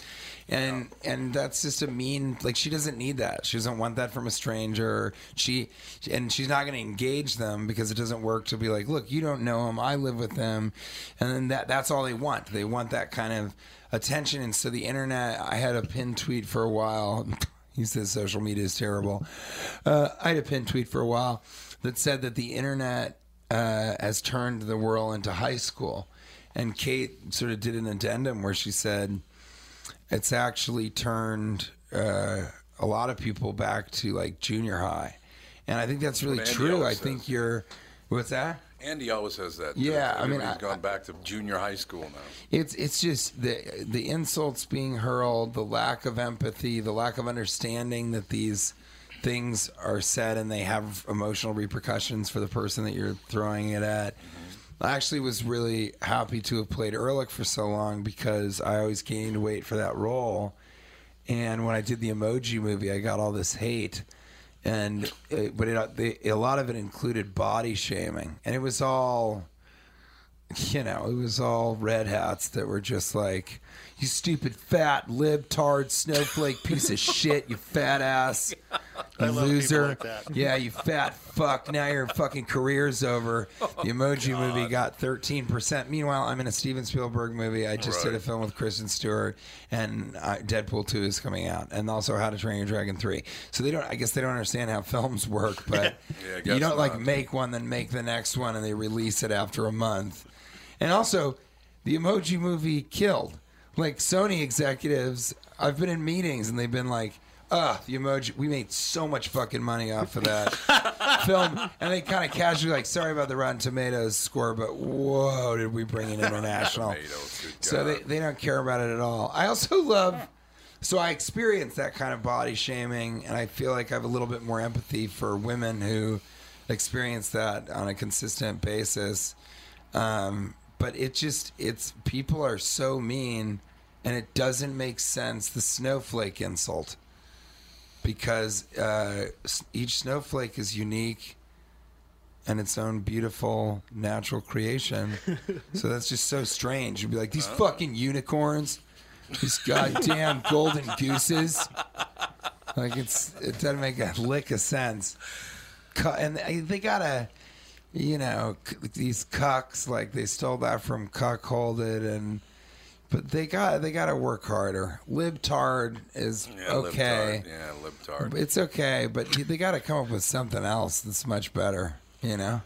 And and that's just a mean like she doesn't need that. She doesn't want that from a stranger. She and she's not going to engage them because it doesn't work to be like look you don't know him. I live with him. And then that that's all they want. They want that kind of attention. And so the internet i had a pinned tweet for a while. He says social media is terrible. Uh, i had a pinned tweet for a while that said that the internet uh, has turned the world into high school. And Kate sort of did an addendum where she said it's actually turned uh, a lot of people back to like junior high. And I think that's really Andy true. I always think you're, what's that? Andy always says that. too. Yeah, I mean, I- gone back to junior high school now. It's it's just the the insults being hurled, the lack of empathy, the lack of understanding that these things are said and they have emotional repercussions for the person that you're throwing it at. I actually was really happy to have played Erlich for so long because I always gained weight for that role. And when I did the Emoji movie, I got all this hate, and it, but it, a lot of it included body shaming, and it was all you know, it was all red hats that were just like, you stupid fat libtard snowflake piece of shit, you fat ass I love loser. like that. Yeah, you fat fuck. Now your fucking career's over. The emoji movie got 13%. Meanwhile, I'm in a Steven Spielberg movie. I just did a film with Kristen Stewart, and uh, Deadpool 2 is coming out, and also How to Train Your Dragon 3. So they don't, I guess they don't understand how films work, but Yeah, I you don't like not. make one, then make the next one, and they release it after a month. And also, the emoji movie killed. Like Sony executives, I've been in meetings and they've been like, "Ah, the emoji. We made so much fucking money off of that film." And they kind of casually like, "Sorry about the Rotten Tomatoes score, but whoa, did we bring in international?" Tomatoes, good so they God. they don't care about it at all. I also love. So I experience that kind of body shaming, and I feel like I have a little bit more empathy for women who experience that on a consistent basis. Um, but it just it's people are so mean, and it doesn't make sense. The snowflake insult, because uh, each snowflake is unique and its own beautiful natural creation. so that's just so strange. You'd be like, these fucking unicorns, these goddamn golden gooses. Like it's it doesn't make a lick of sense. And they they gotta, you know, c- these cucks like they stole that from cuckolded and. But they got they got to work harder. Libtard is Yeah, okay. libtard. Yeah, libtard. It's okay, but they got to come up with something else that's much better. You know,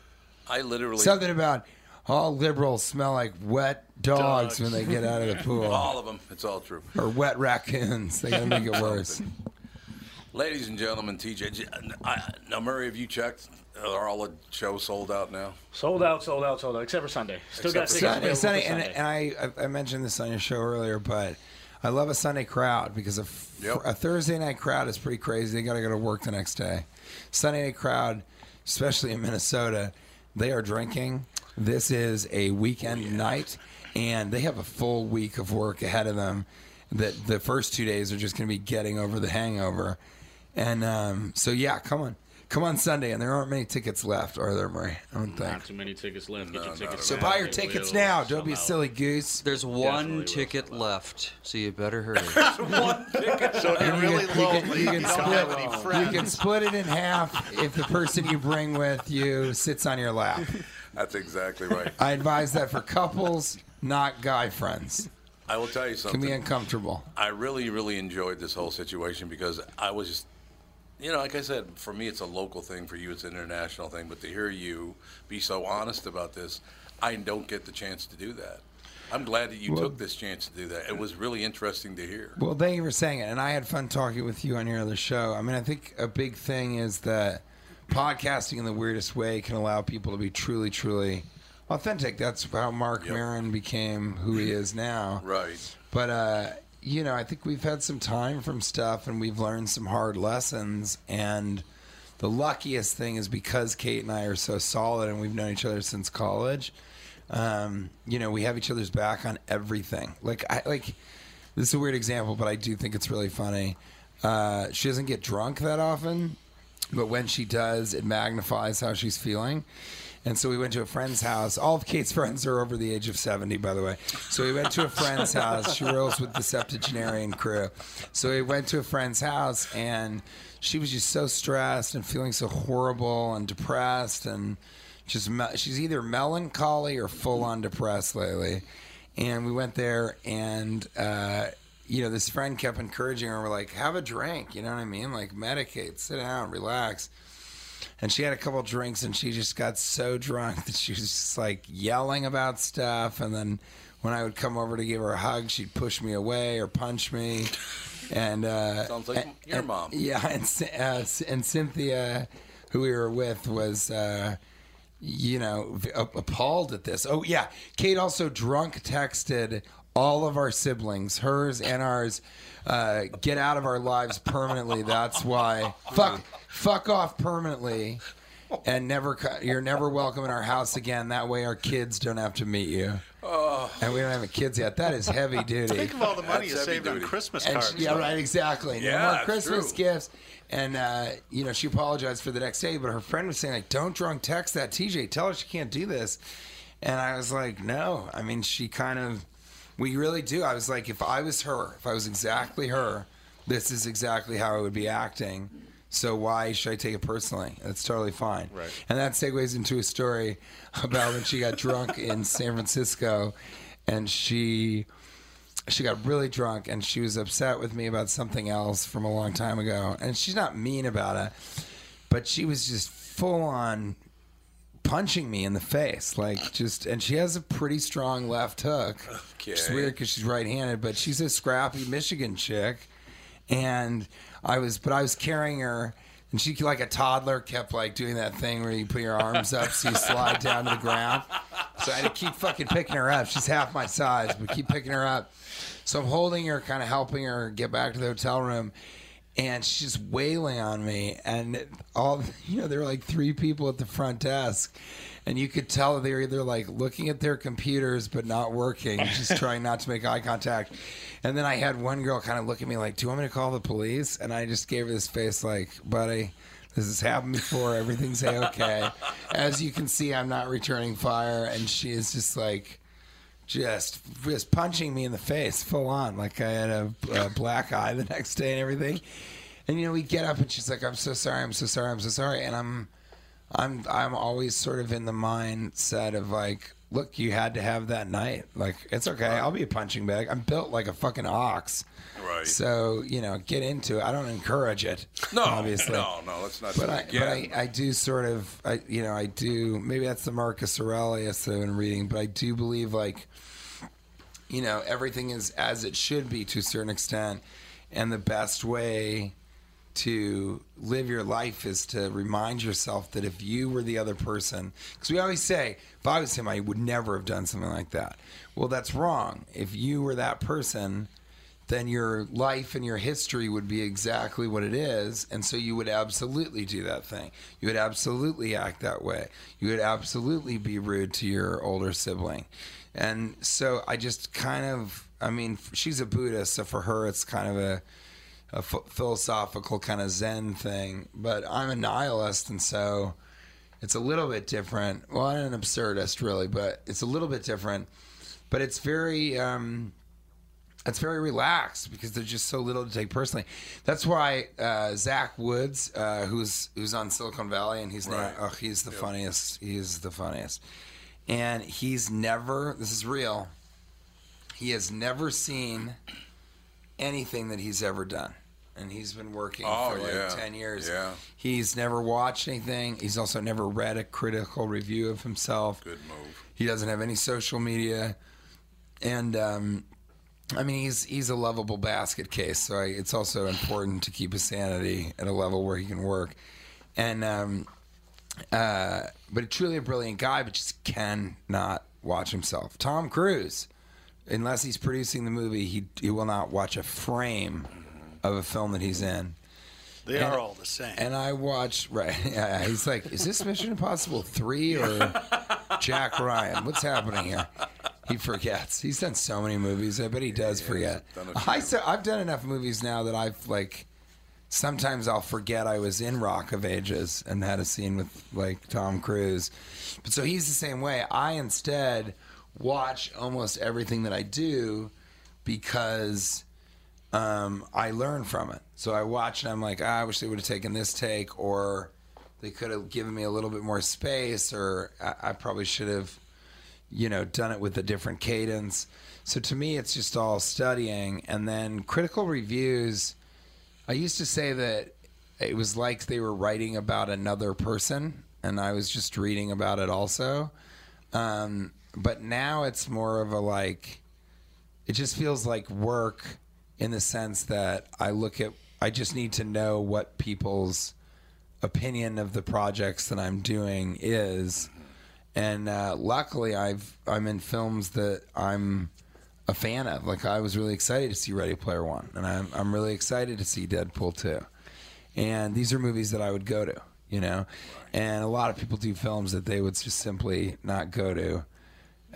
I literally something about all liberals smell like wet dogs, Dogs. when they get out of the pool, all of them. It's all true. or wet raccoons. They got to make it worse. Ladies and gentlemen, TJ, I, now Murray, have you checked? Are all the shows sold out now? Sold out, sold out, sold out, except for Sunday. Still got Except for tickets Sunday, Sunday, for and, Sunday. and I, I I mentioned this on your show earlier, but I love a Sunday crowd because a, f- Yep. a Thursday night crowd is pretty crazy. They got to go to work the next day. Sunday night crowd, especially in Minnesota, they are drinking. This is a weekend night, and they have a full week of work ahead of them. That the first two days are just going to be getting over the hangover, and um, so yeah, come on, come on Sunday, and there aren't many tickets left, are there, Murray? I don't think. Not too many tickets left. Get your tickets. So buy your tickets will now. Don't be a silly goose. There's one will ticket left, so you better hurry. One ticket. So if you're really can- you can- lonely, you you, can don't split- have any You can split it in half if the person you bring with you sits on your lap. That's exactly right. I advise that for couples, not guy friends. I will tell you something. Can be uncomfortable. I really, really enjoyed this whole situation because I was just, you know, like I said, for me it's a local thing. For you, it's an international thing. But to hear you be so honest about this, I don't get the chance to do that. I'm glad that you Well- took this chance to do that. It was really interesting to hear. Well, thank you for saying it. And I had fun talking with you on your other show. I mean, I think a big thing is that podcasting in the weirdest way can allow people to be truly, truly authentic. That's how Marc Maron became who he is now. Right. But, uh, you know, I think we've had some time from stuff and we've learned some hard lessons. And the luckiest thing is because Kate and I are so solid and we've known each other since college. Um, you know, we have each other's back on everything. Like, I like this is a weird example, but I do think it's really funny. Uh, she doesn't get drunk that often, but when she does, it magnifies how she's feeling. And so we went to a friend's house. All of Kate's friends are over the age of 70, by the way. So we went to a friend's house. She rolls with the septuagenarian crew. So we went to a friend's house, and she was just so stressed and feeling so horrible and depressed. And just me- she's either melancholy or full on depressed lately. And we went there, and uh, you know, this friend kept encouraging her. We're like, "Have a drink," you know what I mean? Like, medicate, sit down, relax. And she had a couple drinks, and she just got so drunk that she was just like yelling about stuff. And then when I would come over to give her a hug, she'd push me away or punch me. And uh, Sounds like and- your and- mom. Yeah, and uh, and Cynthia, who we were with, was. Uh, you know, appalled at this. Oh yeah, Kate also drunk texted all of our siblings, hers and ours, uh, get out of our lives permanently. That's why fuck fuck off permanently, and never co- you're never welcome in our house again. That way our kids don't have to meet you. Oh. And we don't have any kids yet. That is heavy duty. Think of all the money you That's heavy saved on duty. Christmas And cards. she- yeah, right, exactly. No Yeah, more it's Christmas true. gifts. And uh, you know, she apologized for the next day, but her friend was saying like, "Don't drunk text that TJ. Tell her she can't do this." And I was like, "No. I mean, she kind of. We really do. I was like, if I was her, if I was exactly her, this is exactly how I would be acting. So why should I take it personally? That's totally fine. Right. And that segues into a story about when she got drunk in San Francisco, and she she got really drunk and she was upset with me about something else from a long time ago. And she's not mean about it, but she was just full on punching me in the face, like just. And she has a pretty strong left hook. It's weird because she's right-handed, but she's a scrappy Michigan chick. And I was, but I was carrying her. And she, like a toddler, kept like doing that thing where you put your arms up so you slide down to the ground. So I had to keep fucking picking her up. She's half my size, but keep picking her up. So I'm holding her, kind of helping her get back to the hotel room. And she's just wailing on me. And all, you know, there were like three people at the front desk. And you could tell they were either like looking at their computers but not working, just trying not to make eye contact. And then I had one girl kind of look at me like, Do you want me to call the police? And I just gave her this face like, Buddy, this has happened before. Everything's okay. As you can see, I'm not returning fire. And she is just like, just just punching me in the face, full on, like I had a, a black eye the next day and everything. And you know, we get up and she's like, "I'm so sorry, I'm so sorry, I'm so sorry," and I'm, I'm, I'm always sort of in the mindset of like, "Look, you had to have that night. Like, it's okay. I'll be a punching bag. I'm built like a fucking ox. Right. So you know, get into it. I don't encourage it. No, obviously. no, no. Let's not. But do I, it but. I, I do sort of, I, you know, I do. Maybe that's the Marcus Aurelius that I've been reading, but I do believe like, you know, everything is as it should be to a certain extent, and the best way to live your life is to remind yourself that if you were the other person, because we always say, if I was him, I would never have done something like that. Well, that's wrong. If you were that person, then your life and your history would be exactly what it is. And so you would absolutely do that thing. You would absolutely act that way. You would absolutely be rude to your older sibling. And so I just kind of, I mean, she's a Buddhist, so for her, it's kind of a, a philosophical kind of Zen thing. But I'm a nihilist, and so it's a little bit different. Well, I'm an absurdist, really, but it's a little bit different. But it's very, um, it's very relaxed because there's just so little to take personally. That's why uh, Zach Woods, uh, who's who's on Silicon Valley, and he's Right. now, oh, he's the funniest. He's the funniest, and he's never. This is real. He has never seen anything that he's ever done, and he's been working Oh, for like yeah. ten years. Yeah. He's never watched anything. He's also never read a critical review of himself. Good move. He doesn't have any social media. and um, I mean he's he's a lovable basket case, so I, it's also important to keep his sanity at a level where he can work. And um, uh, but truly a brilliant guy, but just cannot watch himself. Tom Cruise, unless he's producing the movie, he he will not watch a frame of a film that he's in. They And- are all the same. And I watch right. Yeah, he's like, is this Mission Impossible three or Jack Ryan? What's happening here? He forgets. He's done so many movies. I bet he does forget. a few. I so, I've done enough movies now that I've like. Sometimes I'll forget I was in Rock of Ages and had a scene with like Tom Cruise. But so he's the same way. I instead watch almost everything that I do because um, I learn from it. So I watch and I'm like, ah, I wish they would have taken this take, or they could have given me a little bit more space, or I, I probably should have, you know, done it with a different cadence. So to me, it's just all studying, and then critical reviews. I used to say that it was like they were writing about another person, and I was just reading about it also. Um, but now it's more of a like it just feels like work in the sense that I look at I just need to know what people's opinion of the projects that I'm doing is. And uh, luckily I've I'm in films that I'm a fan of. Like I was really excited to see Ready Player One and I'm I'm really excited to see Deadpool 2 and these are movies that I would go to you know? And a lot of people do films that they would just simply not go to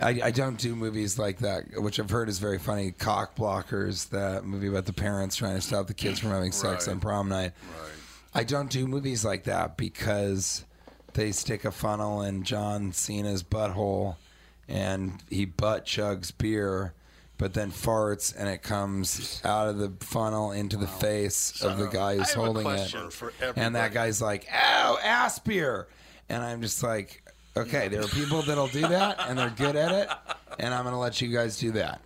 I, I don't do movies like that, which I've heard is very funny. Cock Blockers, that movie about the parents trying to stop the kids from having sex Right. on prom night. I don't do movies like that because they stick a funnel in John Cena's butthole and he butt chugs beer, but then farts and it comes out of the funnel into the face of the guy who's I have a holding it. and that guy's like, "Ow, ass beer," and I'm just like, "Okay, there are people that'll do that, and they're good at it, and I'm gonna let you guys do that,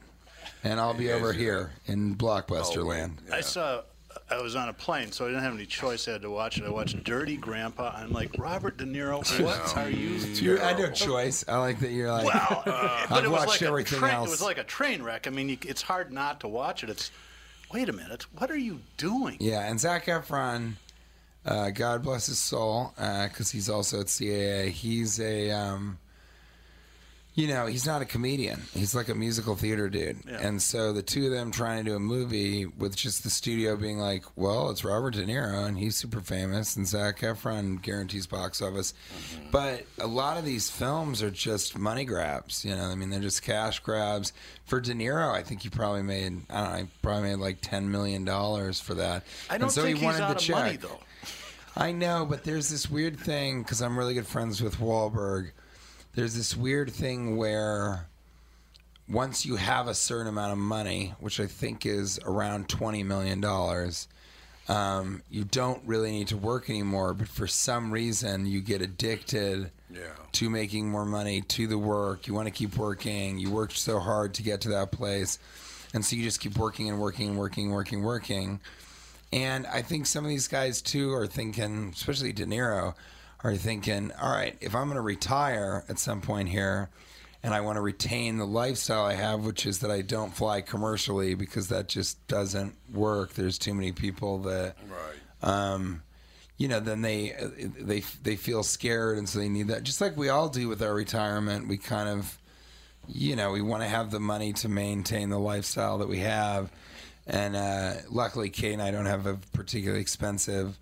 and I'll be over here in Blockbuster land." I saw. I was on a plane, so I didn't have any choice. I had to watch it. I watched Dirty Grandpa. I'm like Robert De Niro. What are you? You, I know choice. I like that you're like. Well, I've but it was watched like everything a train, else. It was like a train wreck. I mean, you, it's hard not to watch it. It's wait a minute. What are you doing? Yeah, and Zac Efron, uh, God bless his soul, because he's also at CAA. He's a, um, you know, he's not a comedian. He's like a musical theater dude. Yeah. And so the two of them trying to do a movie with just the studio being like, well, it's Robert De Niro and he's super famous, and Zac Efron guarantees box office. But a lot of these films are just money grabs. You know, I mean, they're just cash grabs. For De Niro, I think he probably made, I don't know, he probably made like $10 million for that. I don't and so think he he's wanted out the of check. money though. I know, but there's this weird thing because I'm really good friends with Wahlberg. There's this weird thing where once you have a certain amount of money, which I think is around twenty million dollars, um, you don't really need to work anymore. But for some reason, you get addicted Yeah. to making more money, to the work. You want to keep working. You worked so hard to get to that place, and so you just keep working and working and working, working, working. And I think some of these guys too are thinking, especially De Niro, are thinking, all right, if I'm going to retire at some point here, and I want to retain the lifestyle I have, which is that I don't fly commercially because that just doesn't work. There's too many people that, Right. um, you know, then they they they feel scared, and so they need that. Just like we all do with our retirement, we kind of, you know, we want to have the money to maintain the lifestyle that we have. And uh, luckily, Kate and I don't have a particularly expensive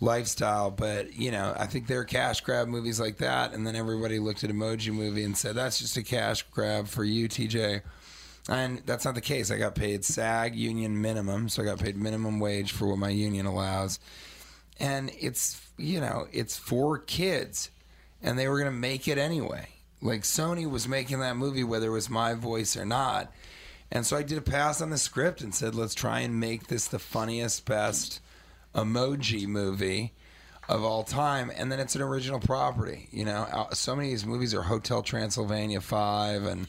lifestyle, but you know, I think there are cash grab movies like that, and then everybody looked at Emoji Movie and said that's just a cash grab for you, TJ. And that's not the case. I got paid SAG union minimum, so I got paid minimum wage for what my union allows. And it's, you know, it's for kids, and they were going to make it anyway. Like Sony was making that movie whether it was my voice or not. And so I did a pass on the script and said, let's try and make this the funniest, best emoji movie of all time. And then it's an original property. You know, so many of these movies are Hotel Transylvania 5 and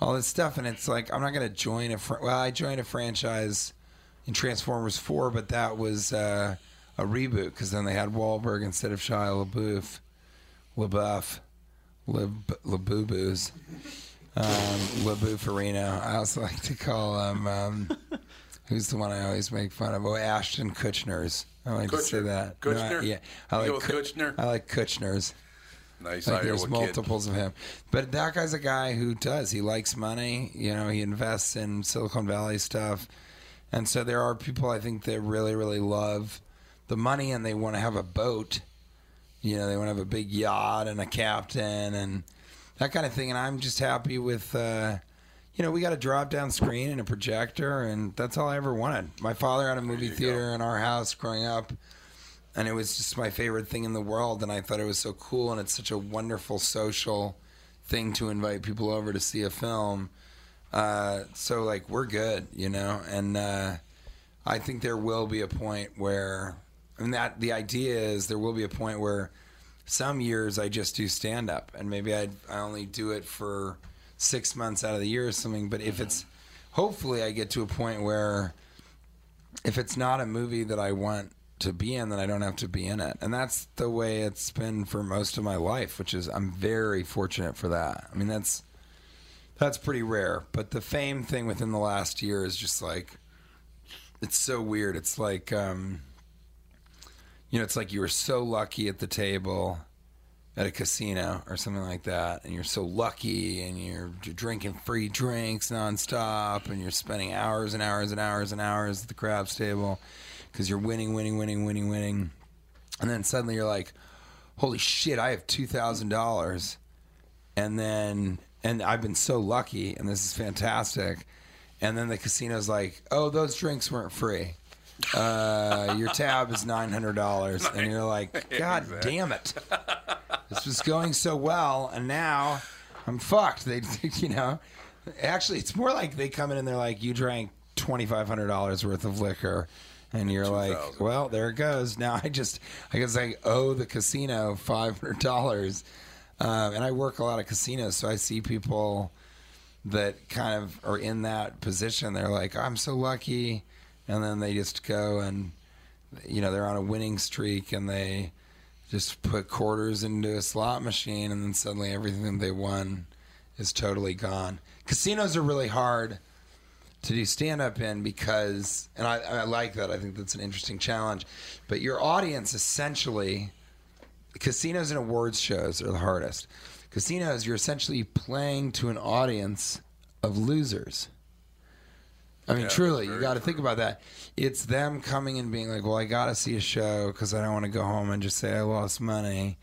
all this stuff. And it's like, I'm not going to join a, fr- well, I joined a franchise in Transformers 4, but that was uh, a reboot because then they had Wahlberg instead of Shia LaBeouf. LaBeouf. Lab- LaBoo-boos. Um, LaBoo Farino. I also like to call him. Um, who's the one I always make fun of? Oh, Ashton Kutcher's. I like to say Kutcher. that. Kutcher? I, yeah, I You like go with Ku- Kutcher? I like Kutcher's. Nice Like Iowa there's kid. multiples of him, but that guy's a guy who does. He likes money. You know, he invests in Silicon Valley stuff, and so there are people I think that really, really love the money, and they want to have a boat. You know, they want to have a big yacht and a captain and that kind of thing. And I'm just happy with. Uh, you know, we got a drop down screen and a projector, and that's all I ever wanted. My father had a movie theater in our house growing up, and it was just my favorite thing in the world. And I thought it was so cool, and it's such a wonderful social thing to invite people over to see a film. Uh, so, like, we're good, you know, and uh, I think there will be a point where, and that the idea is there will be a point where some years I just do stand up, and maybe I I only do it for six months out of the year or something. But if it's, hopefully, I get to a point where if it's not a movie that I want to be in, then I don't have to be in it. And that's the way it's been for most of my life, which is I'm very fortunate for that. I mean, that's that's pretty rare. But the fame thing within the last year is just like it's so weird. It's like um you know, it's like you were so lucky at the table at a casino or something like that, and you're so lucky, and you're drinking free drinks nonstop, and you're spending hours and hours and hours and hours at the craps table because you're winning, winning, winning, winning, winning, and then suddenly you're like, "Holy shit! I have two thousand dollars," and then and I've been so lucky, and this is fantastic, and then the casino's like, "Oh, those drinks weren't free." Uh, your tab is nine hundred dollars, and you're like, God Exactly. damn it! This was going so well, and now I'm fucked. They, you know, actually, it's more like they come in and they're like, you drank twenty five hundred dollars worth of liquor, and you're like, well, there it goes. Now I just, I guess I owe the casino five hundred dollars, um, and I work a lot of casinos, so I see people that kind of are in that position. They're like, I'm so lucky, and then they just go and you know they're on a winning streak and they just put quarters into a slot machine and then suddenly everything they won is totally gone. Casinos are really hard to do stand up in because and I, I like that. I think that's an interesting challenge. But your audience essentially casinos and awards shows are the hardest. Casinos, you're essentially playing to an audience of losers. I mean, Yeah, truly, you got to think about that. It's them coming and being like, "Well, I got to see a show because I don't want to go home and just say I lost money."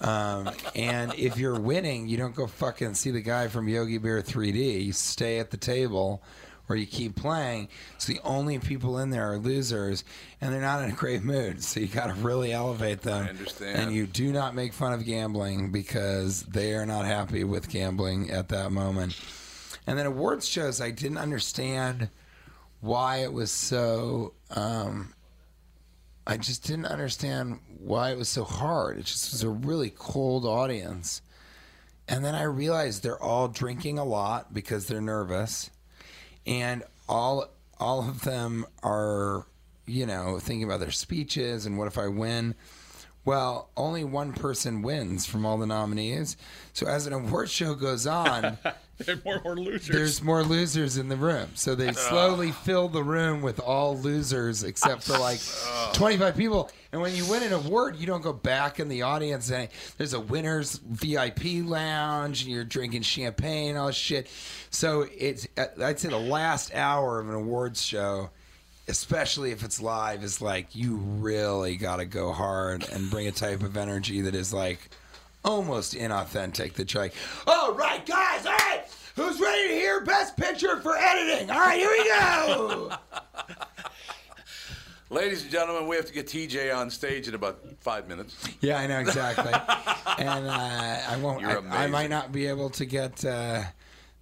Um, and if you're winning, you don't go fucking see the guy from Yogi Bear 3D. You stay at the table or you keep playing. So the only people in there are losers, and they're not in a great mood. So you got to really elevate them. I understand. And you do not make fun of gambling because they are not happy with gambling at that moment. And then awards shows, I didn't understand why it was so. Um, I just didn't understand why it was so hard. It just was a really cold audience. And then I realized they're all drinking a lot because they're nervous, and all all of them are, you know, thinking about their speeches and what if I win. Well, only one person wins from all the nominees. So as an award show goes on, There more, more losers. there's more losers in the room. So they uh. slowly fill the room with all losers except for like uh. 25 people. And when you win an award, you don't go back in the audience and there's a winner's VIP lounge and you're drinking champagne, all this shit. So it's, I'd say the last hour of an awards show, especially if it's live, is like you really got to go hard and bring a type of energy that is like, almost inauthentic that you're like, all right, guys, all right, who's ready to hear Best Picture for editing? All right, here we go. Ladies and gentlemen, we have to get TJ on stage in about five minutes. yeah, I know exactly. and uh, I won't. You're I, I might not be able to get uh,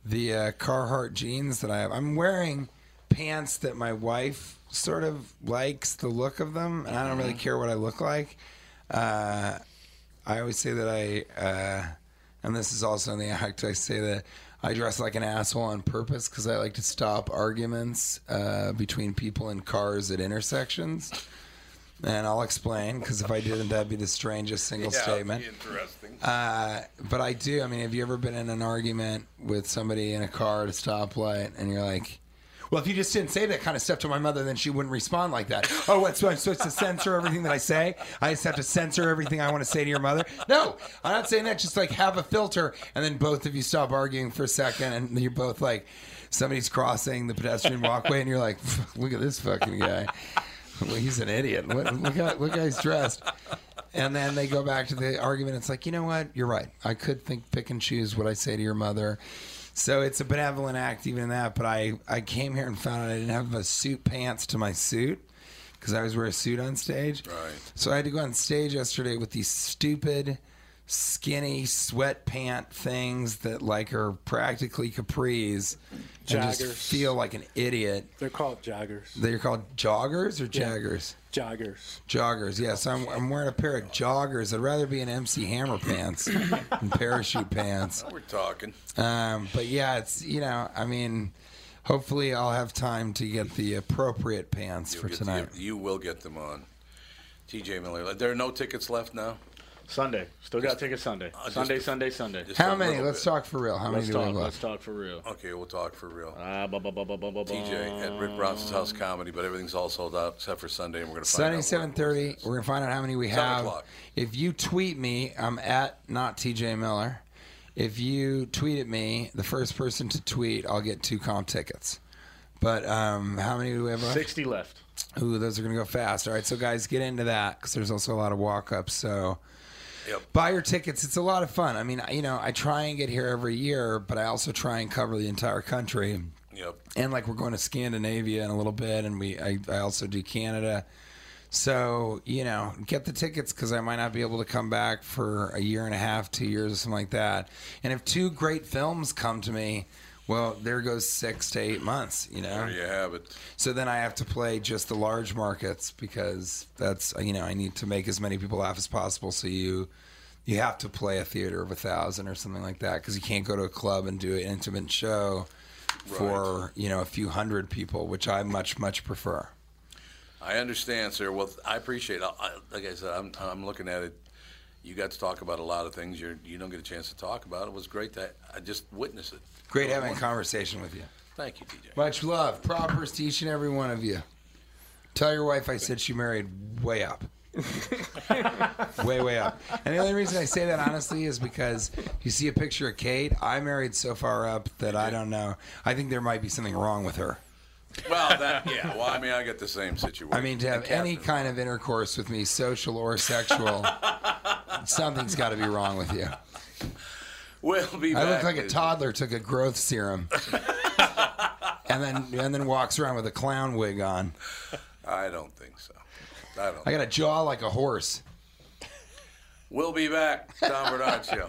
the uh, Carhartt jeans that I have. I'm wearing pants that my wife sort of likes the look of them, and I don't really care what I look like. Uh, I always say that I, uh, and this is also in the act. I say that I dress like an asshole on purpose because I like to stop arguments uh, between people in cars at intersections. and I'll explain because if I didn't, that'd be the strangest single Yeah, statement. Interesting. Uh, but I do. I mean, have you ever been in an argument with somebody in a car at a stoplight, and you're like, "Well, if you just didn't say that kind of stuff to my mother, then she wouldn't respond like that." Oh, what? So I'm supposed to censor everything that I say? I just have to censor everything I want to say to your mother? No, I'm not saying that. Just like have a filter, and then both of you stop arguing for a second, and you're both like, somebody's crossing the pedestrian walkway, and you're like, "Look at this fucking guy." Well, he's an idiot. Look, look how look how he's dressed. And then they go back to the argument. It's like, you know what? You're right. I could think, pick and choose what I say to your mother. So it's a benevolent act, even that. But I, I came here and found out I didn't have a suit pants to my suit because I always wear a suit on stage. Right. So I had to go on stage yesterday with these stupid, skinny sweat pant things that like are practically capris, and just feel like an idiot. They're called joggers. They're called joggers or Yeah. jaggers. Joggers. Joggers, yes. I'm, I'm wearing a pair of joggers. I'd rather be in MC Hammer pants than parachute pants. We're talking. Um, but yeah, it's you know, I mean, hopefully I'll have time to get the appropriate pants for Get- tonight. You, you will get them on. TJ Miller. There are no tickets left now. Sunday. Still got tickets Sunday. Uh, just Sunday, Sunday, Sunday. just How a many? little Let's bit. talk for real. How let's many do talk. we have Let's left? talk for real. Okay, we'll talk for real. Ah, bu- bu- bu- bu- bu- bu- TJ at Rick Bronson's House Comedy, but everything's all sold out except for Sunday, and we're going to find Sunday, out. seven thirty. We're gonna find out how many we Seven have. o'clock. If you tweet me, I'm at not TJ Miller. If you tweet at me, the first person to tweet, I'll get two comp tickets. But um, how many do we have left? 60 left. Ooh, those are going to go fast. All right, so guys, get into that because there's also a lot of walk ups. So Yep. buy your tickets. It's a lot of fun. I mean, you know, I try and get here every year, but I also try and cover the entire country. Yep. And like we're going to Scandinavia in a little bit, and we I, I also do Canada. So you know, get the tickets because I might not be able to come back for a year and a half, two years, or something like that. And if two great films come to me, well, there goes six to eight months. You know, There you have it. so then I have to play just the large markets because that's you know I need to make as many people laugh as possible. So you you have to play a theater of a thousand or something like that because you can't go to a club and do an intimate show for you know a few hundred people, which I much much prefer. I understand, sir. Well, I appreciate. it. I, like I said, I'm, I'm looking at it. You got to talk about a lot of things you're, you don't get a chance to talk about. It was great that I just witnessed it. Great having a conversation with you. Thank you, TJ. Much love, propers to each and every one of you. Tell your wife I said she married way up. way, way up. And the only reason I say that honestly is because you see a picture of Kate. I married so far up that I don't know. I think there might be something wrong with her. Well, that yeah. Well, I mean, I get the same situation. I mean, to have any kind of intercourse with me, social or sexual, something's got to be wrong with you. We'll be I look like a toddler took a growth serum, and then and then walks around with a clown wig on. I don't think so. I don't. I got a jaw like a horse. We'll be back. Tom Barnard Show.